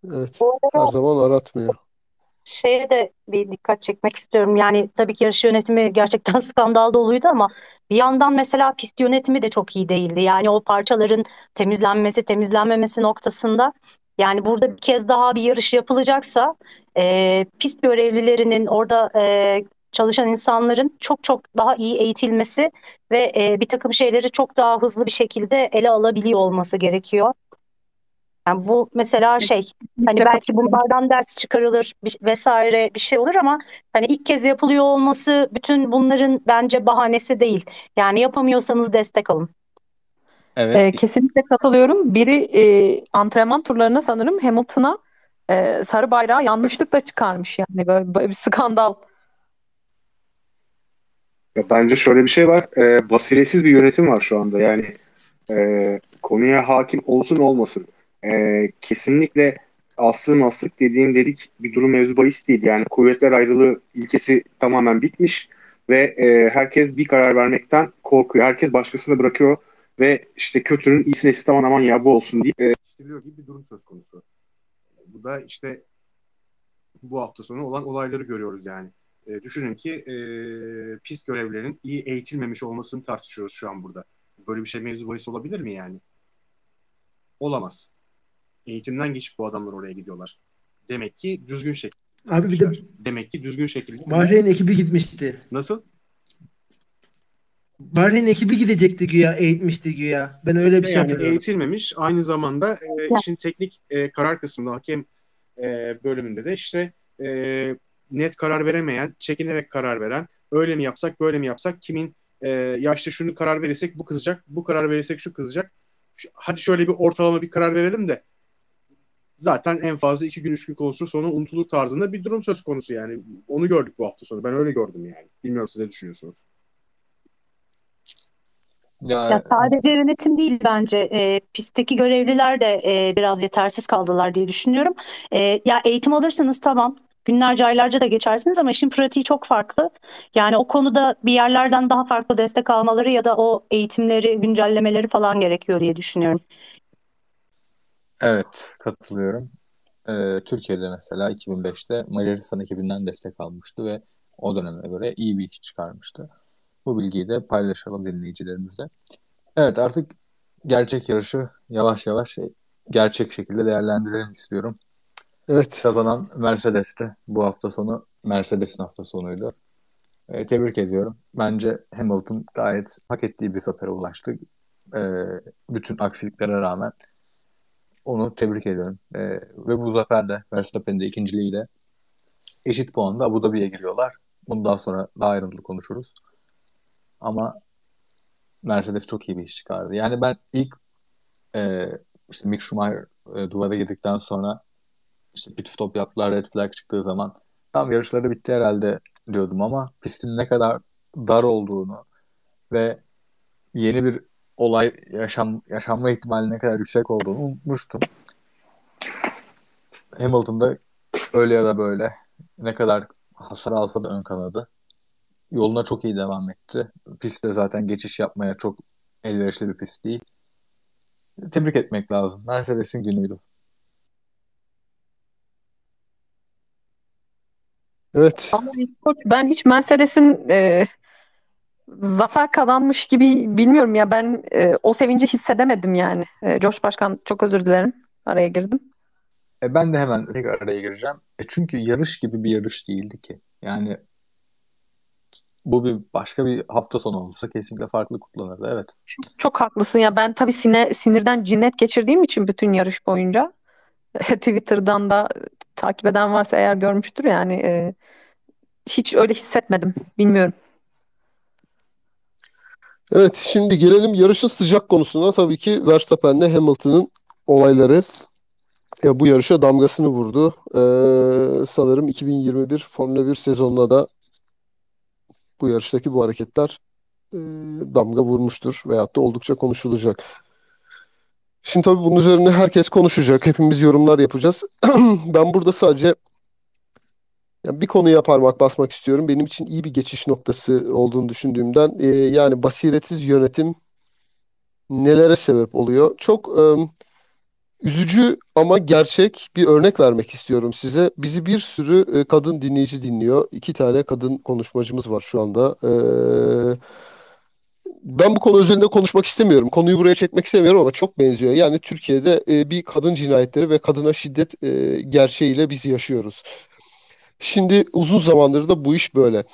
Evet. Her zaman aratmıyor şeye de bir dikkat çekmek istiyorum. Yani tabii ki yarış yönetimi gerçekten skandal doluydu ama bir yandan mesela pist yönetimi de çok iyi değildi. Yani o parçaların temizlenmesi, temizlenmemesi noktasında yani burada bir kez daha bir yarış yapılacaksa e, pist görevlilerinin orada e, çalışan insanların çok çok daha iyi eğitilmesi ve e, bir takım şeyleri çok daha hızlı bir şekilde ele alabiliyor olması gerekiyor. Yani bu mesela şey hani belki bunlardan ders çıkarılır bir, vesaire bir şey olur ama hani ilk kez yapılıyor olması bütün bunların bence bahanesi değil. Yani yapamıyorsanız destek alın. Evet. Ee, kesinlikle katılıyorum. Biri e, antrenman turlarına sanırım Hamilton'a e, sarı bayrağı yanlışlıkla çıkarmış yani böyle, böyle bir skandal. Ya bence şöyle bir şey var. E, basiretsiz bir yönetim var şu anda. Yani e, konuya hakim olsun olmasın e, kesinlikle aslı maslık dediğim dedik bir durum mevzu bahis değil. Yani kuvvetler ayrılığı ilkesi tamamen bitmiş ve e, herkes bir karar vermekten korkuyor. Herkes başkasına bırakıyor ve işte kötünün iyisi nesi tamam aman ya bu olsun diye e, iştiriyor gibi bir durum söz konusu. Bu da işte bu hafta sonu olan olayları görüyoruz yani. E, düşünün ki e, pist görevlilerinin iyi eğitilmemiş olmasını tartışıyoruz şu an burada. Böyle bir şey mevzu bahis olabilir mi yani? Olamaz eğitimden geçip bu adamlar oraya gidiyorlar. Demek ki düzgün şekilde. Abi bir de demek ki düzgün şekilde. Bahreyn ekibi gitmişti. Nasıl? Bahreyn ekibi gidecekti güya, eğitmişti güya. Ben öyle bir şey yani hatırlıyorum. eğitilmemiş. Aynı zamanda e, işin teknik e, karar kısmında hakem e, bölümünde de işte e, net karar veremeyen, çekinerek karar veren, öyle mi yapsak, böyle mi yapsak, kimin e, ya işte şunu karar verirsek bu kızacak, bu karar verirsek şu kızacak. Hadi şöyle bir ortalama bir karar verelim de zaten en fazla iki gün üç gün konuşur sonra unutulur tarzında bir durum söz konusu yani. Onu gördük bu hafta sonu. Ben öyle gördüm yani. Bilmiyorum siz ne düşünüyorsunuz? Ya, ya sadece yönetim değil bence e, pistteki görevliler de e, biraz yetersiz kaldılar diye düşünüyorum. E, ya eğitim alırsanız tamam günlerce aylarca da geçersiniz ama işin pratiği çok farklı. Yani o konuda bir yerlerden daha farklı destek almaları ya da o eğitimleri güncellemeleri falan gerekiyor diye düşünüyorum. Evet, katılıyorum. Ee, Türkiye'de mesela 2005'te Macaristan ekibinden destek almıştı ve o döneme göre iyi bir iş çıkarmıştı. Bu bilgiyi de paylaşalım dinleyicilerimizle. Evet artık gerçek yarışı yavaş yavaş gerçek şekilde değerlendirelim istiyorum. Evet. Kazanan Mercedes'ti. Bu hafta sonu Mercedes'in hafta sonuydu. Ee, tebrik ediyorum. Bence Hamilton gayet hak ettiği bir sefere ulaştı. Ee, bütün aksiliklere rağmen onu tebrik ediyorum. E, ve bu zafer de Verstappen'in de ikinciliğiyle eşit puanda Abu Dhabi'ye giriyorlar. Bunu sonra daha ayrıntılı konuşuruz. Ama Mercedes çok iyi bir iş çıkardı. Yani ben ilk e, işte Mick Schumacher e, duvara girdikten sonra işte pit stop yaptılar, red flag çıktığı zaman tam yarışları bitti herhalde diyordum ama pistin ne kadar dar olduğunu ve yeni bir olay yaşam, yaşanma ihtimali ne kadar yüksek olduğunu unutmuştum. Hamilton'da öyle ya da böyle ne kadar hasar alsa da ön kanadı yoluna çok iyi devam etti. Pistte zaten geçiş yapmaya çok elverişli bir pist değil. Tebrik etmek lazım. Mercedes'in günüydü. Evet. Ama İskoç ben hiç Mercedes'in e, zafer kazanmış gibi bilmiyorum ya ben e, o sevinci hissedemedim yani. E, Coş Başkan çok özür dilerim. Araya girdim. E ben de hemen tekrar araya gireceğim. E çünkü yarış gibi bir yarış değildi ki. Yani bu bir başka bir hafta sonu olsa kesinlikle farklı kutlanırdı. Evet. Çok, çok haklısın ya ben tabii sine, sinirden cinnet geçirdiğim için bütün yarış boyunca Twitter'dan da takip eden varsa eğer görmüştür yani e, hiç öyle hissetmedim. Bilmiyorum. Evet, şimdi gelelim yarışın sıcak konusuna. Tabii ki Verstappen'le Hamilton'ın olayları ya bu yarışa damgasını vurdu. Ee, sanırım 2021 Formula 1 sezonuna da bu yarıştaki bu hareketler e, damga vurmuştur veyahut da oldukça konuşulacak. Şimdi tabii bunun üzerine herkes konuşacak. Hepimiz yorumlar yapacağız. Ben burada sadece yani bir konuya parmak basmak istiyorum. Benim için iyi bir geçiş noktası olduğunu düşündüğümden e, yani basiretsiz yönetim nelere sebep oluyor? Çok e, üzücü ama gerçek bir örnek vermek istiyorum size. Bizi bir sürü e, kadın dinleyici dinliyor. İki tane kadın konuşmacımız var şu anda. E, ben bu konu üzerinde konuşmak istemiyorum. Konuyu buraya çekmek istemiyorum ama çok benziyor. Yani Türkiye'de e, bir kadın cinayetleri ve kadına şiddet e, gerçeğiyle biz yaşıyoruz. Şimdi uzun zamandır da bu iş böyle.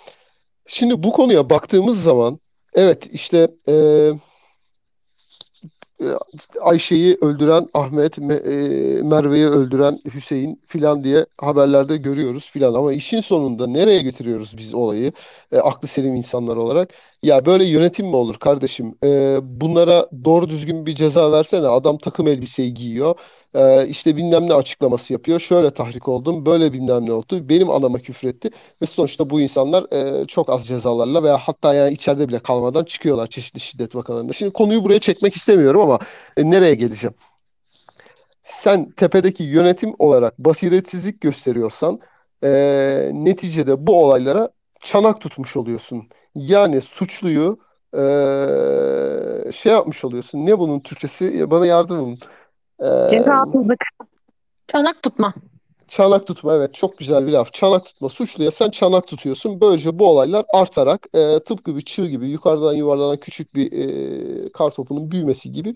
Şimdi bu konuya baktığımız zaman evet işte e, e, Ayşe'yi öldüren Ahmet, Me- e, Merve'yi öldüren Hüseyin filan diye haberlerde görüyoruz filan. Ama işin sonunda nereye getiriyoruz biz olayı e, aklı selim insanlar olarak? Ya böyle yönetim mi olur kardeşim? E, bunlara doğru düzgün bir ceza versene. Adam takım elbiseyi giyiyor. E, işte bilmem ne açıklaması yapıyor. Şöyle tahrik oldum, böyle bilmem ne oldu. Benim anama küfretti. Ve sonuçta bu insanlar e, çok az cezalarla veya hatta yani içeride bile kalmadan çıkıyorlar çeşitli şiddet vakalarında. Şimdi konuyu buraya çekmek istemiyorum ama e, nereye geleceğim? Sen tepedeki yönetim olarak basiretsizlik gösteriyorsan e, neticede bu olaylara çanak tutmuş oluyorsun. Yani suçluyu e, şey yapmış oluyorsun. Ne bunun Türkçesi? Bana yardım edin. E, Cezasızlık. Çanak tutma. Çanak tutma evet çok güzel bir laf. Çanak tutma suçluya sen çanak tutuyorsun. Böylece bu olaylar artarak e, tıpkı bir çığ gibi yukarıdan yuvarlanan küçük bir e, kar topunun büyümesi gibi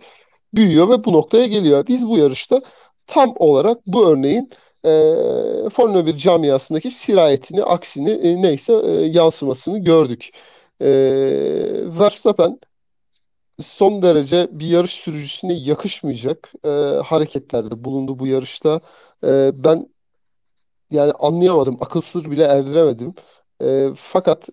büyüyor ve bu noktaya geliyor. Biz bu yarışta tam olarak bu örneğin e, Formula 1 camiasındaki sirayetini, aksini e, neyse e, yansımasını gördük. E, Verstappen son derece bir yarış sürücüsüne yakışmayacak e, hareketlerde bulundu bu yarışta. E, ben yani anlayamadım, akıl sır bile erdiremedim. E, fakat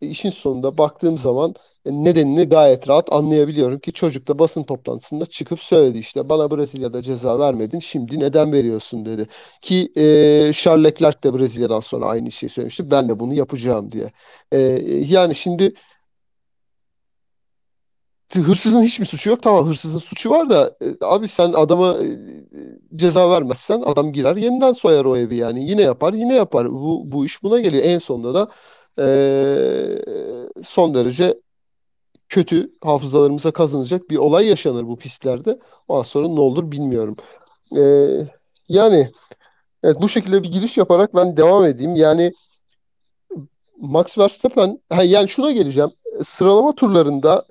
işin sonunda baktığım zaman e, nedenini gayet rahat anlayabiliyorum ki çocuk da basın toplantısında çıkıp söyledi işte bana Brezilya'da ceza vermedin şimdi neden veriyorsun dedi. Ki e, Charles Leclerc de Brezilya'dan sonra aynı şeyi söylemişti ben de bunu yapacağım diye. E, yani şimdi hırsızın hiçbir suçu yok. Tamam hırsızın suçu var da e, abi sen adama e, ceza vermezsen adam girer yeniden soyar o evi yani. Yine yapar yine yapar. Bu, bu iş buna geliyor. En sonunda da e, son derece kötü hafızalarımıza kazanacak bir olay yaşanır bu pistlerde. Ondan sonra ne olur bilmiyorum. E, yani evet bu şekilde bir giriş yaparak ben devam edeyim. Yani Max Verstappen, yani şuna geleceğim. Sıralama turlarında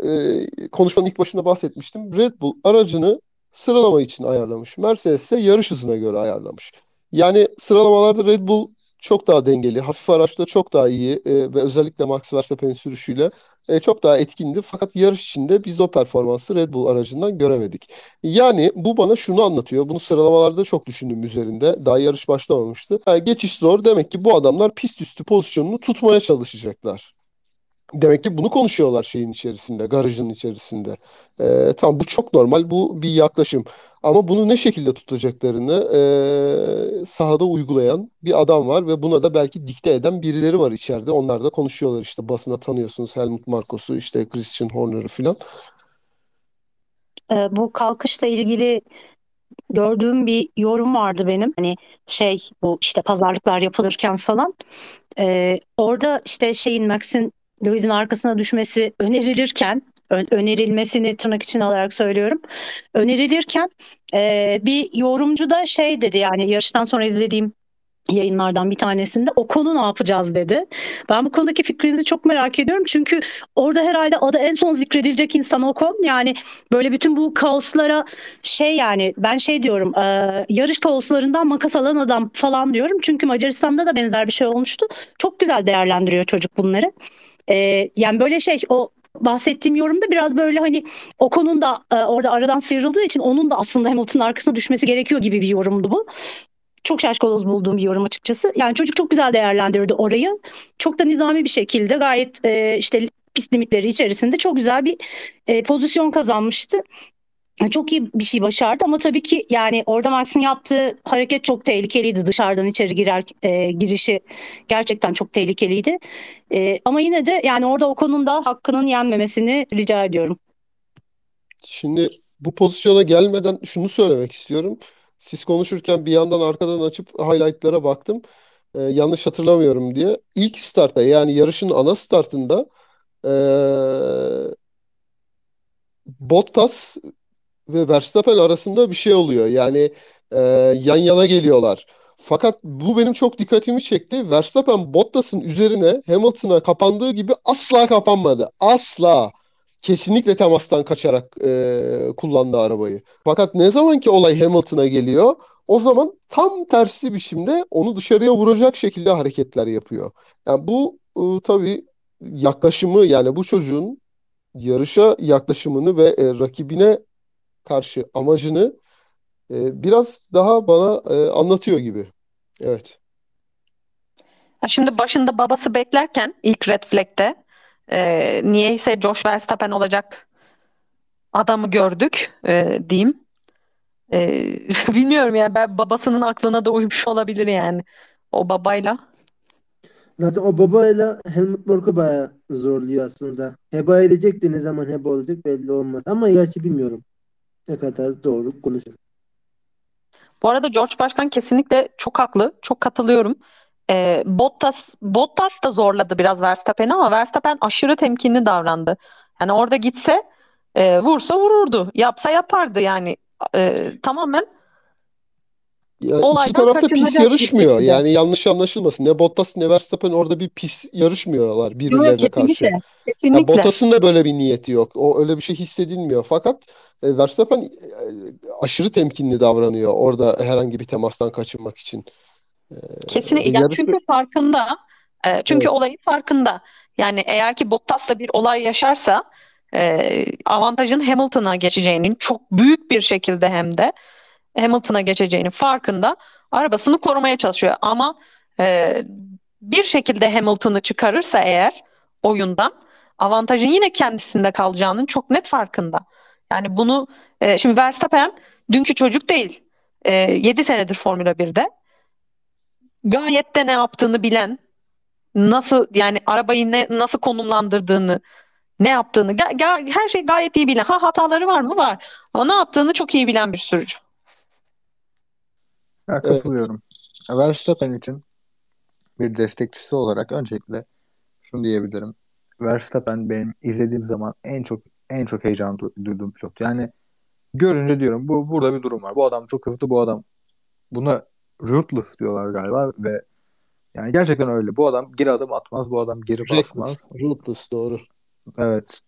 e, konuşmanın ilk başında bahsetmiştim. Red Bull aracını sıralama için ayarlamış. Mercedes ise yarış hızına göre ayarlamış. Yani sıralamalarda Red Bull çok daha dengeli, hafif araçta çok daha iyi e, ve özellikle Max Verstappen'in sürüşüyle e, çok daha etkindi. Fakat yarış içinde biz o performansı Red Bull aracından göremedik. Yani bu bana şunu anlatıyor. Bunu sıralamalarda çok düşündüm üzerinde. Daha yarış başlamamıştı. Ha, geçiş zor. Demek ki bu adamlar pist üstü pozisyonunu tutmaya çalışacaklar. Demek ki bunu konuşuyorlar şeyin içerisinde, garajın içerisinde. Ee, tamam bu çok normal, bu bir yaklaşım. Ama bunu ne şekilde tutacaklarını e, sahada uygulayan bir adam var ve buna da belki dikte eden birileri var içeride. Onlar da konuşuyorlar işte basına tanıyorsunuz Helmut Markos'u, işte Christian Horner'ı filan. e, bu kalkışla ilgili gördüğüm bir yorum vardı benim. Hani şey bu işte pazarlıklar yapılırken falan. E, orada işte şeyin Max'in Louis'in arkasına düşmesi önerilirken önerilmesini tırnak için alarak söylüyorum. Önerilirken e, bir yorumcu da şey dedi yani yarıştan sonra izlediğim yayınlardan bir tanesinde o konu ne yapacağız dedi. Ben bu konudaki fikrinizi çok merak ediyorum. Çünkü orada herhalde adı en son zikredilecek insan Ocon. Yani böyle bütün bu kaoslara şey yani ben şey diyorum e, yarış kaoslarından makas alan adam falan diyorum. Çünkü Macaristan'da da benzer bir şey olmuştu. Çok güzel değerlendiriyor çocuk bunları. E, yani böyle şey o bahsettiğim yorumda biraz böyle hani Ocon'un da e, orada aradan sıyrıldığı için onun da aslında Hamilton'ın arkasına düşmesi gerekiyor gibi bir yorumdu bu çok şaşkaloz bulduğum bir yorum açıkçası. Yani çocuk çok güzel değerlendirdi orayı. Çok da nizami bir şekilde gayet e, işte pist limitleri içerisinde çok güzel bir e, pozisyon kazanmıştı. Çok iyi bir şey başardı ama tabii ki yani orada Max'in yaptığı hareket çok tehlikeliydi. Dışarıdan içeri girer e, girişi gerçekten çok tehlikeliydi. E, ama yine de yani orada o konuda hakkının yenmemesini rica ediyorum. Şimdi bu pozisyona gelmeden şunu söylemek istiyorum. Siz konuşurken bir yandan arkadan açıp highlightlara baktım. Ee, yanlış hatırlamıyorum diye. İlk startta yani yarışın ana startında ee, Bottas ve Verstappen arasında bir şey oluyor. Yani e, yan yana geliyorlar. Fakat bu benim çok dikkatimi çekti. Verstappen Bottas'ın üzerine Hamilton'a kapandığı gibi asla kapanmadı. Asla kesinlikle temastan kaçarak e, kullandı arabayı. Fakat ne zaman ki olay Hamilton'a geliyor o zaman tam tersi biçimde onu dışarıya vuracak şekilde hareketler yapıyor. Yani bu e, tabii yaklaşımı yani bu çocuğun yarışa yaklaşımını ve e, rakibine karşı amacını e, biraz daha bana e, anlatıyor gibi. Evet. Şimdi başında babası beklerken ilk red flag'te e, niyeyse Josh Verstappen olacak adamı gördük e, diyeyim. E, bilmiyorum ya ben babasının aklına da uymuş olabilir yani o babayla. Zaten o babayla Helmut Marko bayağı zorluyor aslında. Heba edecek de ne zaman heba olacak belli olmaz. Ama gerçi bilmiyorum ne kadar doğru konuşur. Bu arada George Başkan kesinlikle çok haklı. Çok katılıyorum. E, Bottas Bottas da zorladı biraz Verstappen'i ama Verstappen aşırı temkinli davrandı. Yani orada gitse e, vursa vururdu. Yapsa yapardı yani. E, tamamen ya iki tarafta pis yarışmıyor. Yani yanlış anlaşılmasın. Ne Bottas ne Verstappen orada bir pis yarışmıyorlar birbirlerine Yok, kesinlikle, karşı. Kesinlikle. Yani Bottas'ın da böyle bir niyeti yok. O öyle bir şey hissedilmiyor. Fakat e, Verstappen e, aşırı temkinli davranıyor orada herhangi bir temastan kaçınmak için. Kesinlikle. Yani çünkü farkında. E, çünkü Evet. olayın farkında. Yani eğer ki Bottas'la bir olay yaşarsa e, avantajın Hamilton'a geçeceğinin çok büyük bir şekilde hem de Hamilton'a geçeceğinin farkında. Arabasını korumaya çalışıyor. Ama e, bir şekilde Hamilton'ı çıkarırsa eğer oyundan avantajın yine kendisinde kalacağının çok net farkında. Yani bunu e, şimdi Verstappen dünkü çocuk değil. E, 7 senedir Formula 1'de gayet de ne yaptığını bilen, nasıl yani arabayı ne nasıl konumlandırdığını, ne yaptığını, ga- ga- her şey gayet iyi bilen. Ha hataları var mı? Var. Ama ne yaptığını çok iyi bilen bir sürücü. Ya, katılıyorum. Verstappen için bir destekçisi olarak öncelikle şunu diyebilirim. Verstappen benim izlediğim zaman en çok en çok heyecan du- duyduğum pilot. Yani görünce diyorum bu burada bir durum var. Bu adam çok hızlı, bu adam buna ruthless diyorlar galiba ve yani gerçekten öyle. Bu adam geri adım atmaz, bu adam geri Reckless. basmaz. Ruthless doğru. Evet.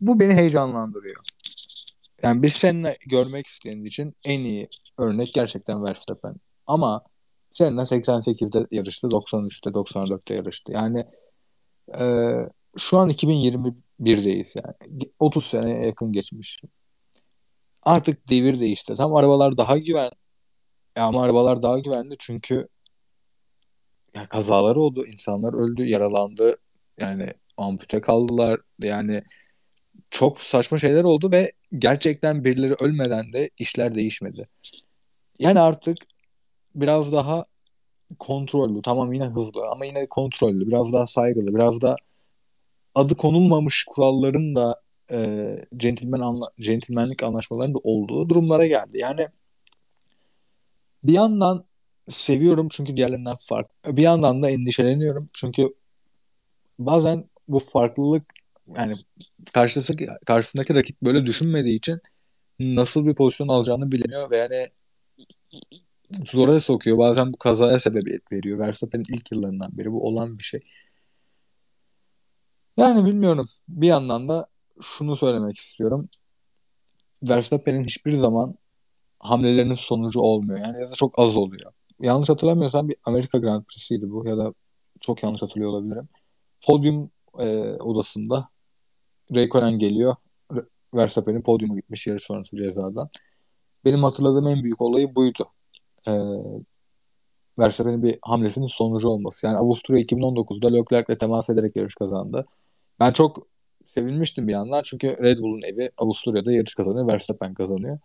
Bu beni heyecanlandırıyor. Yani biz seninle görmek isteyen için en iyi örnek gerçekten Verstappen. Ama seninle 88'de yarıştı, 93'te, 94'te yarıştı. Yani e, şu an 2021'deyiz yani. 30 sene yakın geçmiş. Artık devir değişti. Tam arabalar daha güven ya ama arabalar daha güvenli çünkü ya kazalar oldu, insanlar öldü, yaralandı. Yani ampute kaldılar. Yani çok saçma şeyler oldu ve gerçekten birileri ölmeden de işler değişmedi. Yani artık biraz daha kontrollü, tamam yine hızlı ama yine kontrollü, biraz daha saygılı, biraz da adı konulmamış kuralların da e, centilmen anla, centilmenlik anlaşmalarının da olduğu durumlara geldi. Yani bir yandan seviyorum çünkü diğerlerinden farklı. Bir yandan da endişeleniyorum çünkü bazen bu farklılık yani karşısındaki, karşısındaki rakip böyle düşünmediği için nasıl bir pozisyon alacağını bilemiyor ve yani zora sokuyor. Bazen bu kazaya sebebiyet veriyor. Verstappen'in ilk yıllarından beri bu olan bir şey. Yani bilmiyorum. Bir yandan da şunu söylemek istiyorum. Verstappen'in hiçbir zaman hamlelerinin sonucu olmuyor. Yani ya da çok az oluyor. Yanlış hatırlamıyorsam bir Amerika Grand Prix'siydi bu ya da çok yanlış hatırlıyor olabilirim. Podyum e, odasında Raikkonen geliyor. Verstappen'in podyuma gitmiş yarış sonrası cezadan. Benim hatırladığım en büyük olayı buydu. E, Verstappen'in bir hamlesinin sonucu olması. Yani Avusturya 2019'da Leclerc'le temas ederek yarış kazandı. Ben çok sevinmiştim bir yandan çünkü Red Bull'un evi Avusturya'da yarış kazanıyor, Verstappen kazanıyor.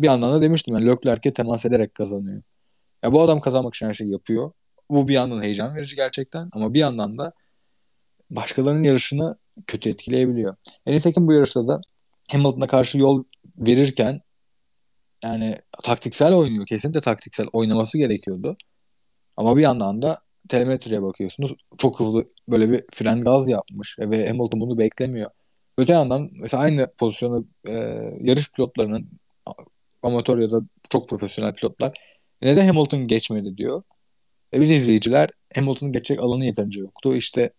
Bir yandan da demiştim yani Leclerc'e temas ederek kazanıyor. Ya bu adam kazanmak için her şeyi yapıyor. Bu bir yandan heyecan verici gerçekten ama bir yandan da başkalarının yarışını kötü etkileyebiliyor. E nitekim bu yarışta da Hamilton'a karşı yol verirken yani taktiksel oynuyor. Kesinlikle taktiksel oynaması gerekiyordu. Ama bir yandan da telemetreye bakıyorsunuz. Çok hızlı böyle bir fren gaz yapmış ve Hamilton bunu beklemiyor. Öte yandan mesela aynı pozisyonu e, yarış pilotlarının amatör ya da çok profesyonel pilotlar neden Hamilton geçmedi diyor. Ve biz izleyiciler Hamilton'ın geçecek alanı yeterince yoktu. İşte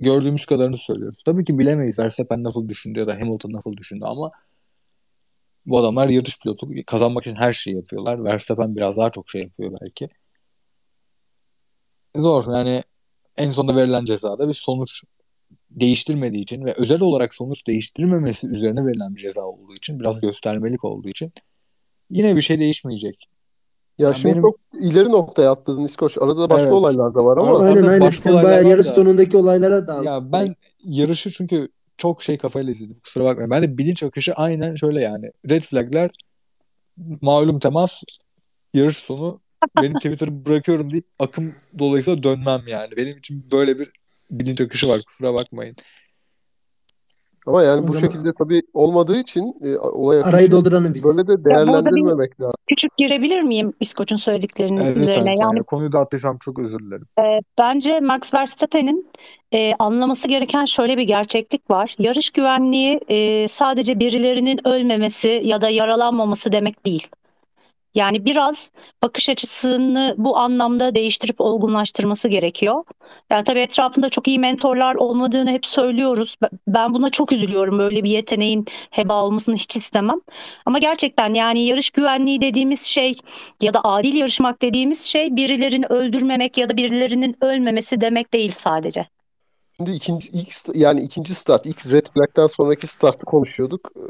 gördüğümüz kadarını söylüyoruz. Tabii ki bilemeyiz Verstappen nasıl düşündü ya da Hamilton nasıl düşündü ama bu adamlar yarış pilotu kazanmak için her şeyi yapıyorlar. Verstappen biraz daha çok şey yapıyor belki. Zor yani en sonunda verilen cezada bir sonuç değiştirmediği için ve özel olarak sonuç değiştirmemesi üzerine verilen bir ceza olduğu için biraz göstermelik olduğu için yine bir şey değişmeyecek. Ya Yani şimdi benim- çok ileri noktaya atladın İskoç. Arada da başka Evet. olaylar da var ama Arada Aynen aynen. başka bayağı olaylar var yarış da- sonundaki olaylara daldın. Ya ben yarışı çünkü çok şey kafayla izledim. Kusura bakmayın. Ben de bilinç akışı aynen şöyle yani. Red flagler malum temas yarış sonu benim Twitter'ı bırakıyorum deyip akım dolayısıyla dönmem yani. Benim için böyle bir bilinç akışı var. Kusura bakmayın. Ama yani O bu zaman- şekilde tabii olmadığı için e, olay Arayı dolduranı biz. böyle de değerlendirmemek lazım. Küçük girebilir miyim İskoç'un söylediklerinin Evet, üzerine? lütfen. Yani Yani konuyu dağıttıysam çok özür dilerim. Bence Max Verstappen'in e, anlaması gereken şöyle bir gerçeklik var. Yarış güvenliği e, sadece birilerinin ölmemesi ya da yaralanmaması demek değil. Yani biraz bakış açısını bu anlamda değiştirip olgunlaştırması gerekiyor. Yani tabii etrafında çok iyi mentorlar olmadığını hep söylüyoruz. Ben- buna çok üzülüyorum. Böyle bir yeteneğin heba olmasını hiç istemem. Ama gerçekten yani yarış güvenliği dediğimiz şey ya da adil yarışmak dediğimiz şey birilerini öldürmemek ya da birilerinin ölmemesi demek değil sadece. Şimdi ikinci ilk yani ikinci start, ilk red flag'ten sonraki startı konuşuyorduk. Ee,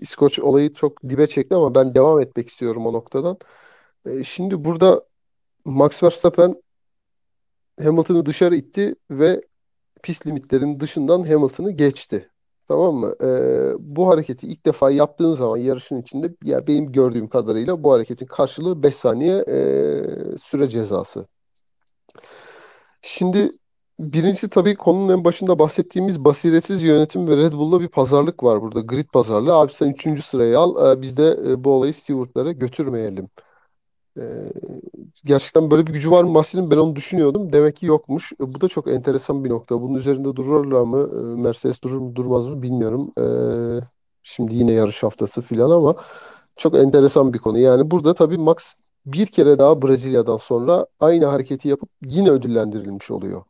İskoç olayı çok dibe çekti ama ben devam etmek istiyorum o noktadan. Ee, şimdi burada Max Verstappen Hamilton'ı dışarı itti ve pist limitlerinin dışından Hamilton'ı geçti. Tamam mı? Ee, bu hareketi ilk defa yaptığın zaman yarışın içinde ya benim gördüğüm kadarıyla bu hareketin karşılığı 5 saniye e, süre cezası. Şimdi birincisi tabii konunun en başında bahsettiğimiz basiretsiz yönetim ve Red Bull'da bir pazarlık var burada. Grid pazarlığı. Abi sen 3. sırayı al. e, Biz de e, bu olayı stewardlara götürmeyelim. E, gerçekten böyle bir gücü var mı Masi'nin? Ben onu düşünüyordum. Demek ki yokmuş. Bu da çok enteresan bir nokta. Bunun üzerinde dururlar mı? Mercedes durur mu durmaz mı bilmiyorum. Şimdi yine yarış haftası filan ama çok enteresan bir konu. Yani burada tabii Max bir kere daha Brezilya'dan sonra aynı hareketi yapıp yine ödüllendirilmiş oluyor.